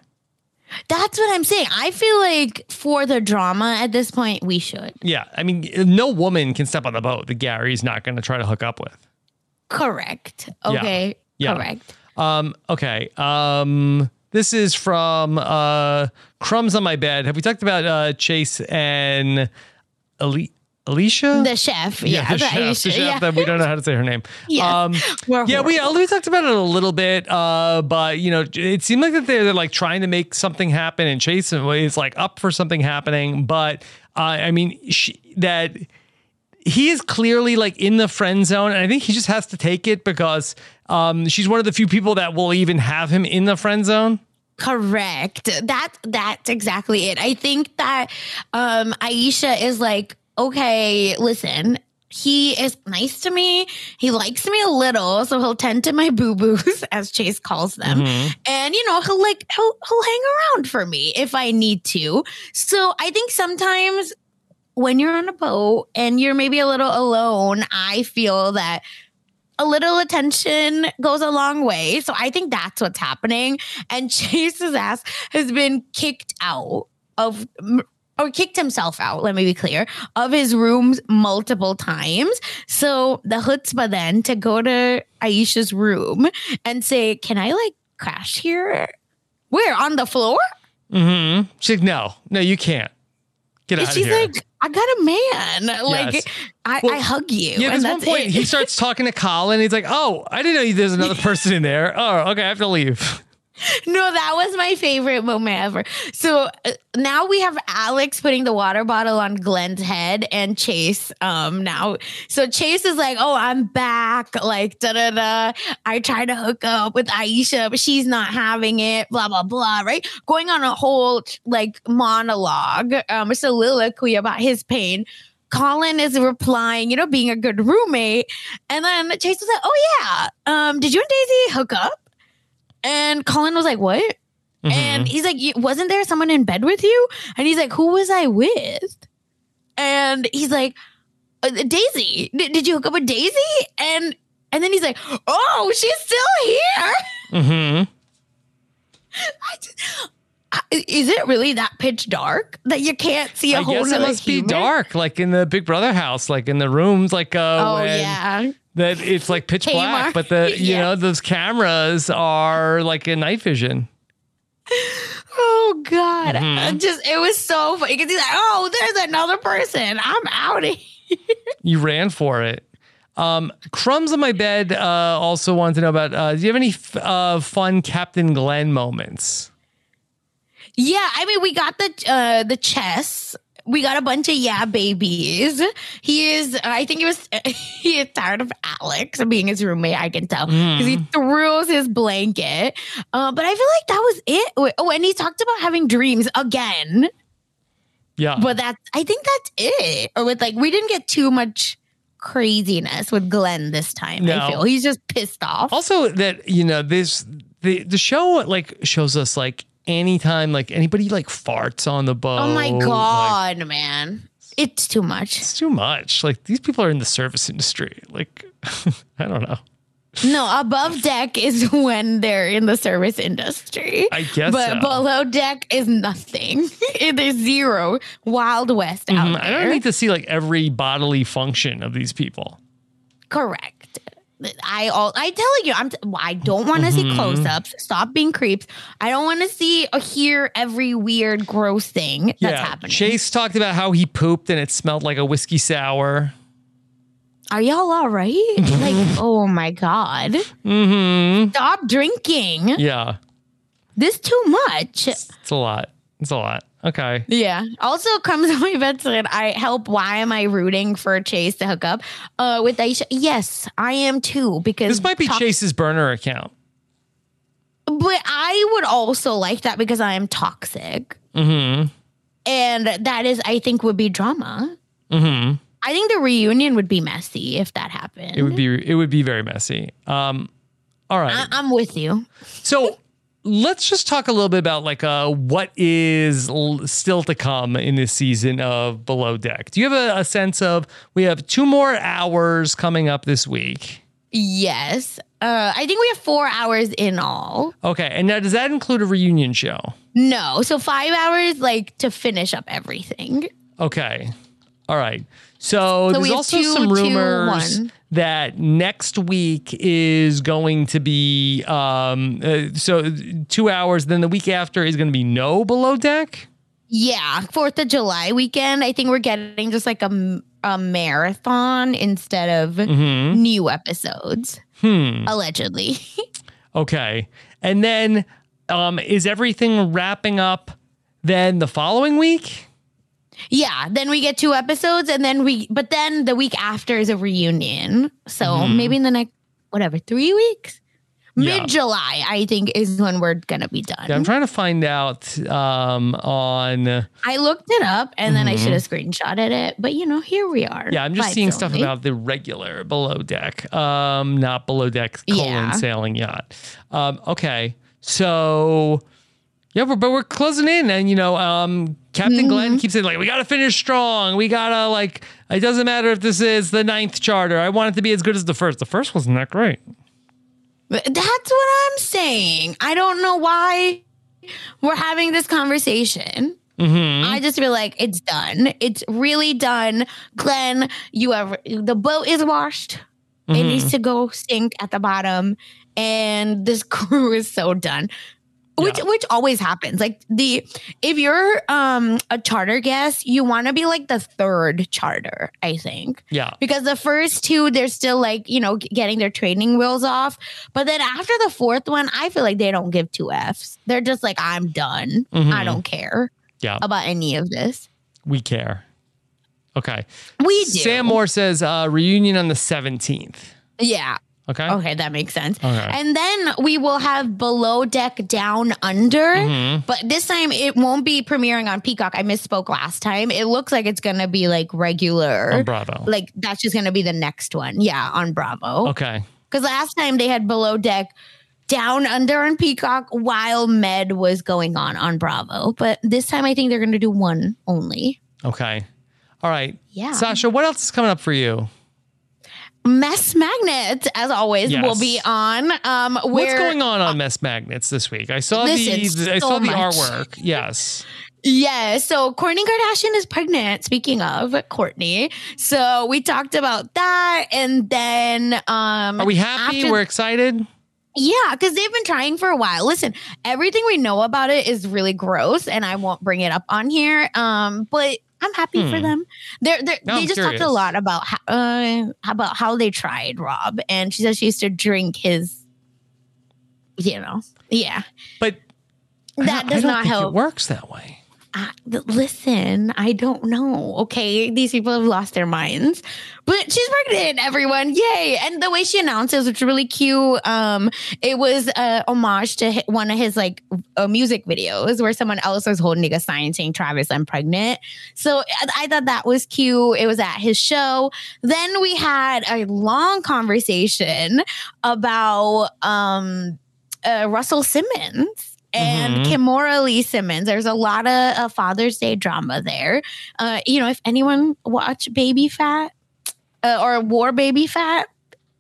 [SPEAKER 3] That's what I'm saying. I feel like for the drama at this point, we should.
[SPEAKER 2] Yeah. I mean, no woman can step on the boat that Gary's not going to try to hook up with.
[SPEAKER 3] Correct. Okay.
[SPEAKER 2] Yeah.
[SPEAKER 3] Correct.
[SPEAKER 2] Um, okay. Um, this is from uh, Crumbs on My Bed. Have we talked about uh, Chase and Ali- Alicia?
[SPEAKER 3] The chef. Yeah.
[SPEAKER 2] the,
[SPEAKER 3] the
[SPEAKER 2] chef, the chef
[SPEAKER 3] yeah.
[SPEAKER 2] that we don't know how to say her name.
[SPEAKER 3] Yeah.
[SPEAKER 2] Um, yeah, we, we talked about it a little bit, uh, but you know, it seemed like that they're, they're like trying to make something happen, and Chase is like up for something happening. But uh, I mean, she, that he is clearly like in the friend zone, and I think he just has to take it because um, she's one of the few people that will even have him in the friend zone.
[SPEAKER 3] Correct. That that's exactly it. I think that um Aisha is like, okay, listen, he is nice to me. He likes me a little, so he'll tend to my boo boos, as Chase calls them.
[SPEAKER 2] Mhm.
[SPEAKER 3] And you know, he'll like he'll he'll hang around for me if I need to. So I think sometimes when you're on a boat and you're maybe a little alone, I feel that a little attention goes a long way. So I think that's what's happening. And Chase's ass has been kicked out of or kicked himself out, let me be clear, of his rooms multiple times. So the chutzpah then to go to Aisha's room and say, Can I like crash here? Where? On the floor?
[SPEAKER 2] Mm-hmm. She's like, no, no, you can't. Get
[SPEAKER 3] And
[SPEAKER 2] out of
[SPEAKER 3] she's
[SPEAKER 2] here.
[SPEAKER 3] like, I got a man. Like
[SPEAKER 2] Yes.
[SPEAKER 3] I,
[SPEAKER 2] Well,
[SPEAKER 3] I hug you.
[SPEAKER 2] Yeah,
[SPEAKER 3] and
[SPEAKER 2] because one point
[SPEAKER 3] it.
[SPEAKER 2] he starts talking to Colin. He's like, "Oh, I didn't know there's another person in there. Oh, okay, I have to leave."
[SPEAKER 3] No, that was my favorite moment ever. So uh, now we have Alex putting the water bottle on Glenn's head and Chase um now. So Chase is like, "Oh, I'm back." Like da da da. I tried to hook up with Aisha, but she's not having it, blah blah blah, right? Going on a whole like monologue, um soliloquy about his pain. Colin is replying, you know, being a good roommate. And then Chase was like, "Oh yeah, um, did you and Daisy hook up?" And Colin was like, "What?"
[SPEAKER 2] Mm-hmm.
[SPEAKER 3] And he's like, "Wasn't there someone in bed with you?" And he's like, "Who was I with?" And he's like, "Uh, "Daisy. Did, did you hook up with Daisy?" And and then he's like, "Oh, she's still here."
[SPEAKER 2] Mm-hmm.
[SPEAKER 3] I just- Is it really that pitch dark that you can't see a
[SPEAKER 2] I
[SPEAKER 3] whole I
[SPEAKER 2] guess it must be dark, like in the Big Brother house, like in the rooms, like uh,
[SPEAKER 3] Oh yeah.
[SPEAKER 2] That it's like pitch black, but the you
[SPEAKER 3] Yeah.
[SPEAKER 2] know those cameras are like in night vision.
[SPEAKER 3] Oh God!
[SPEAKER 2] Mhm.
[SPEAKER 3] I Just it was so funny because he's like, "Oh, there's another person. I'm out of here."
[SPEAKER 2] You ran for it. Um, Crumbs on my bed. Uh, also wanted to know about. Uh, do you have any f- uh, fun Captain Glenn moments?
[SPEAKER 3] Yeah, I mean, we got the uh the chess. We got a bunch of yeah babies. He is. I think he was. He is tired of Alex being his roommate. I can tell because he throws his blanket. Uh, but I feel like that was it. Oh, and he talked about having dreams again.
[SPEAKER 2] Yeah,
[SPEAKER 3] But that's. I think that's it. Or with like, we didn't get too much craziness with Glenn this time.
[SPEAKER 2] No.
[SPEAKER 3] I feel he's just pissed off.
[SPEAKER 2] also that you know this the the show like shows us like anytime like anybody like farts on the boat.
[SPEAKER 3] oh my
[SPEAKER 2] like,
[SPEAKER 3] god, man, it's too much.
[SPEAKER 2] it's too much. Like these people are in the service industry. Like I don't know.
[SPEAKER 3] No, above deck is when they're in the service industry.
[SPEAKER 2] I guess
[SPEAKER 3] But
[SPEAKER 2] so.
[SPEAKER 3] below deck is nothing. it is zero. Wild West out
[SPEAKER 2] Mhm.
[SPEAKER 3] there.
[SPEAKER 2] I don't need to see like every bodily function of these people.
[SPEAKER 3] Correct. I all I tell you, I'm. T- I don't want to
[SPEAKER 2] Mm-hmm.
[SPEAKER 3] see close-ups. Stop being creeps. I don't want to see or hear every weird, gross thing that's
[SPEAKER 2] yeah,
[SPEAKER 3] happening.
[SPEAKER 2] Chase talked about how he pooped and it smelled like a whiskey sour.
[SPEAKER 3] Are y'all all right? like, oh my God.
[SPEAKER 2] Mm-hmm.
[SPEAKER 3] Stop drinking.
[SPEAKER 2] Yeah.
[SPEAKER 3] This too much.
[SPEAKER 2] It's a lot. It's a lot. Okay.
[SPEAKER 3] Yeah. Also comes on my said I help. Why am I rooting for Chase to hook up uh, with Aisha? Yes, I am too. Because
[SPEAKER 2] This might be
[SPEAKER 3] tox-
[SPEAKER 2] Chase's burner account.
[SPEAKER 3] but I would also like that because I am toxic,
[SPEAKER 2] Mm-hmm.
[SPEAKER 3] and that is I think would be drama.
[SPEAKER 2] Mm-hmm.
[SPEAKER 3] I think the reunion would be messy if that happened.
[SPEAKER 2] It would be it would be very messy. Um all right.
[SPEAKER 3] I- I'm with you.
[SPEAKER 2] So let's just talk a little bit about like uh what is l- still to come in this season of Below Deck. Do you have a, a sense of we have two more hours coming up this week?
[SPEAKER 3] Yes. Uh, I think we have four hours in all.
[SPEAKER 2] Okay, and now does that include a reunion show?
[SPEAKER 3] No, so five hours like to finish up everything.
[SPEAKER 2] Okay. All right. So,
[SPEAKER 3] So
[SPEAKER 2] there's also
[SPEAKER 3] two,
[SPEAKER 2] some rumors
[SPEAKER 3] one.
[SPEAKER 2] that next week is going to be um uh, so 2 hours then the week after is going to be no below deck.
[SPEAKER 3] Yeah, Fourth of July weekend. I think we're getting just like a, a marathon instead of
[SPEAKER 2] Mhm.
[SPEAKER 3] new episodes,
[SPEAKER 2] Hmm.
[SPEAKER 3] allegedly.
[SPEAKER 2] Okay. And then um is everything wrapping up then the following week?
[SPEAKER 3] Yeah, then we get two episodes, and then we, but then the week after is a reunion. So
[SPEAKER 2] Mhm.
[SPEAKER 3] maybe in the next whatever three weeks,
[SPEAKER 2] Yeah.
[SPEAKER 3] mid July, I think is when we're gonna be done.
[SPEAKER 2] Yeah, I'm trying to find out um on
[SPEAKER 3] I looked it up, and then I
[SPEAKER 2] Mhm.
[SPEAKER 3] should have screenshotted it, but you know, here we are.
[SPEAKER 2] Yeah, I'm just seeing stuff
[SPEAKER 3] only.
[SPEAKER 2] about the regular below deck, um, not below deck colon
[SPEAKER 3] Yeah.
[SPEAKER 2] sailing yacht. Um, okay, so yeah, we're, but we're closing in, and you know, um, Captain Glenn
[SPEAKER 3] Mm-hmm.
[SPEAKER 2] keeps saying like, we gotta finish strong. We gotta like, it doesn't matter if this is the ninth charter. I want it to be as good as the first. The first wasn't that great.
[SPEAKER 3] That's what I'm saying. I don't know why we're having this conversation.
[SPEAKER 2] Mm-hmm.
[SPEAKER 3] I just feel like it's done. It's really done. Glenn, you have the boat is washed. It
[SPEAKER 2] Mhm.
[SPEAKER 3] needs to go sink at the bottom. And this crew is so done. Which
[SPEAKER 2] Yeah.
[SPEAKER 3] which always happens. Like the if you're um a charter guest, you want to be like the third charter, I think
[SPEAKER 2] Yeah.
[SPEAKER 3] because the first two they're still like you know getting their training wheels off but then after the fourth one i feel like they don't give two f's they're just like i'm done i
[SPEAKER 2] Mhm.
[SPEAKER 3] don't care
[SPEAKER 2] Yeah,
[SPEAKER 3] about any of this
[SPEAKER 2] we care. Okay.
[SPEAKER 3] we do
[SPEAKER 2] Sam Moore says uh, reunion on the 17th.
[SPEAKER 3] yeah
[SPEAKER 2] Okay.
[SPEAKER 3] okay that makes sense
[SPEAKER 2] Okay.
[SPEAKER 3] and then we will have below deck down under
[SPEAKER 2] Mhm.
[SPEAKER 3] but this time it won't be premiering on peacock i misspoke last time it looks like it's gonna be like regular
[SPEAKER 2] On Bravo.
[SPEAKER 3] like that's just gonna be the next one yeah on bravo
[SPEAKER 2] Okay.
[SPEAKER 3] Because last time they had below deck down under on Peacock while Med was going on on Bravo. But this time I think they're going to do one only.
[SPEAKER 2] Okay. All right.
[SPEAKER 3] Yeah.
[SPEAKER 2] Sasha, what else is coming up for you?
[SPEAKER 3] Mess Magnet, as always,
[SPEAKER 2] Yes.
[SPEAKER 3] will be on. Um,
[SPEAKER 2] What's going on on Mess Magnets this week? I saw the I
[SPEAKER 3] so
[SPEAKER 2] saw the
[SPEAKER 3] much.
[SPEAKER 2] artwork. Yes.
[SPEAKER 3] Yes. so Kourtney Kardashian is pregnant. Speaking of Kourtney, so we talked about that, and then um,
[SPEAKER 2] Are we happy?
[SPEAKER 3] after-
[SPEAKER 2] We're excited.
[SPEAKER 3] Yeah, because they've been trying for a while. Listen, everything we know about it is really gross, and I won't bring it up on here. Um, but I'm happy for
[SPEAKER 2] Hmm.
[SPEAKER 3] them. They're, they're they just talked a lot about how, uh, about how they tried Rob, and she said she used to drink his, you know, yeah.
[SPEAKER 2] But
[SPEAKER 3] That does not help.
[SPEAKER 2] It works that way.
[SPEAKER 3] I, listen, I don't know. Okay, these people have lost their minds, but she's pregnant. Everyone, yay! And the way she announced it was really cute. Um, it was a homage to one of his like uh, music videos where someone else was holding a sign saying "Travis, I'm pregnant." So I, I thought that was cute. It was at his show. Then we had a long conversation about um, uh, Russell Simmons and
[SPEAKER 2] Mhm.
[SPEAKER 3] Kimora Lee Simmons. There's a lot of uh, Father's Day drama there. Uh, you know, if anyone watch Baby Phat uh, or War Baby Phat,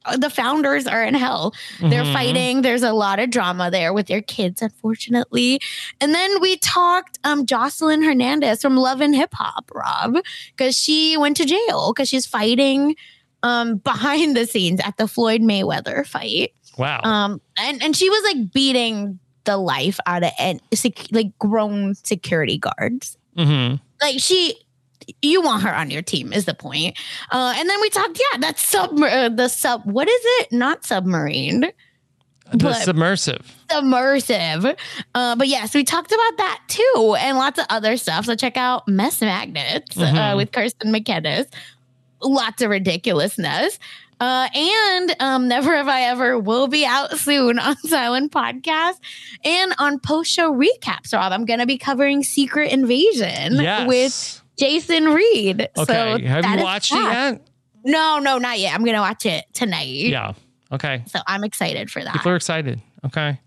[SPEAKER 3] uh, the founders are in hell. They're
[SPEAKER 2] Mhm.
[SPEAKER 3] fighting. There's a lot of drama there with their kids, unfortunately. And then we talked um Joseline Hernandez from Love and Hip Hop, Rob, because she went to jail because she's fighting um behind the scenes at the Floyd Mayweather fight.
[SPEAKER 2] Wow.
[SPEAKER 3] Um, and and she was like beating the life out of and sec- like grown security guards.
[SPEAKER 2] mm-hmm.
[SPEAKER 3] Like she you want her on your team is the point. Uh, and then we talked, yeah, that's sub uh, the sub. What is it? Not submarine.
[SPEAKER 2] The submersive.
[SPEAKER 3] Submersive. Uh, but yes, we talked about that too, and lots of other stuff. So check out Mess Magnets uh,
[SPEAKER 2] Mhm.
[SPEAKER 3] with Kirsten McKennis. Lots of ridiculousness. Uh, and um, Never Have I Ever will be out soon on Silent Podcast and on post show recaps, Rob. I'm going to be covering Secret Invasion
[SPEAKER 2] Yes.
[SPEAKER 3] with Jason Reed.
[SPEAKER 2] Okay.
[SPEAKER 3] So
[SPEAKER 2] Have you watched it yet?
[SPEAKER 3] No, no, not yet. I'm going to watch it tonight.
[SPEAKER 2] Yeah. Okay.
[SPEAKER 3] So I'm excited for that.
[SPEAKER 2] People are excited. Okay.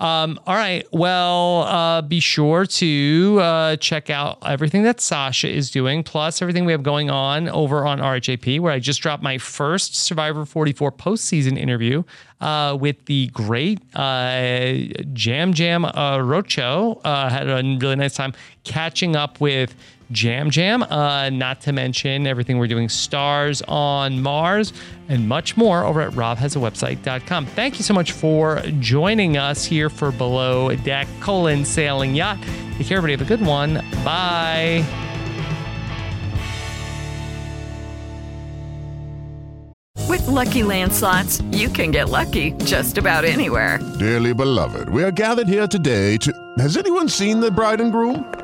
[SPEAKER 2] Um, all right. Well, uh, be sure to uh, check out everything that Sasha is doing, plus everything we have going on over on RHAP, where I just dropped my first Survivor 44 postseason interview uh, with the great uh, Yam Yam uh, Rocho. Uh, had a really nice time catching up with Yam Yam, uh, not to mention everything we're doing stars on Mars and much more over at robhasawebsite.com. Thank you so much for joining us here for Below Deck colon Sailing Yacht. Take care, everybody. Have a good one. Bye.
[SPEAKER 10] With Lucky Land slots, you can get lucky just about anywhere.
[SPEAKER 11] Dearly beloved, we are gathered here today to. Has anyone seen the bride and groom?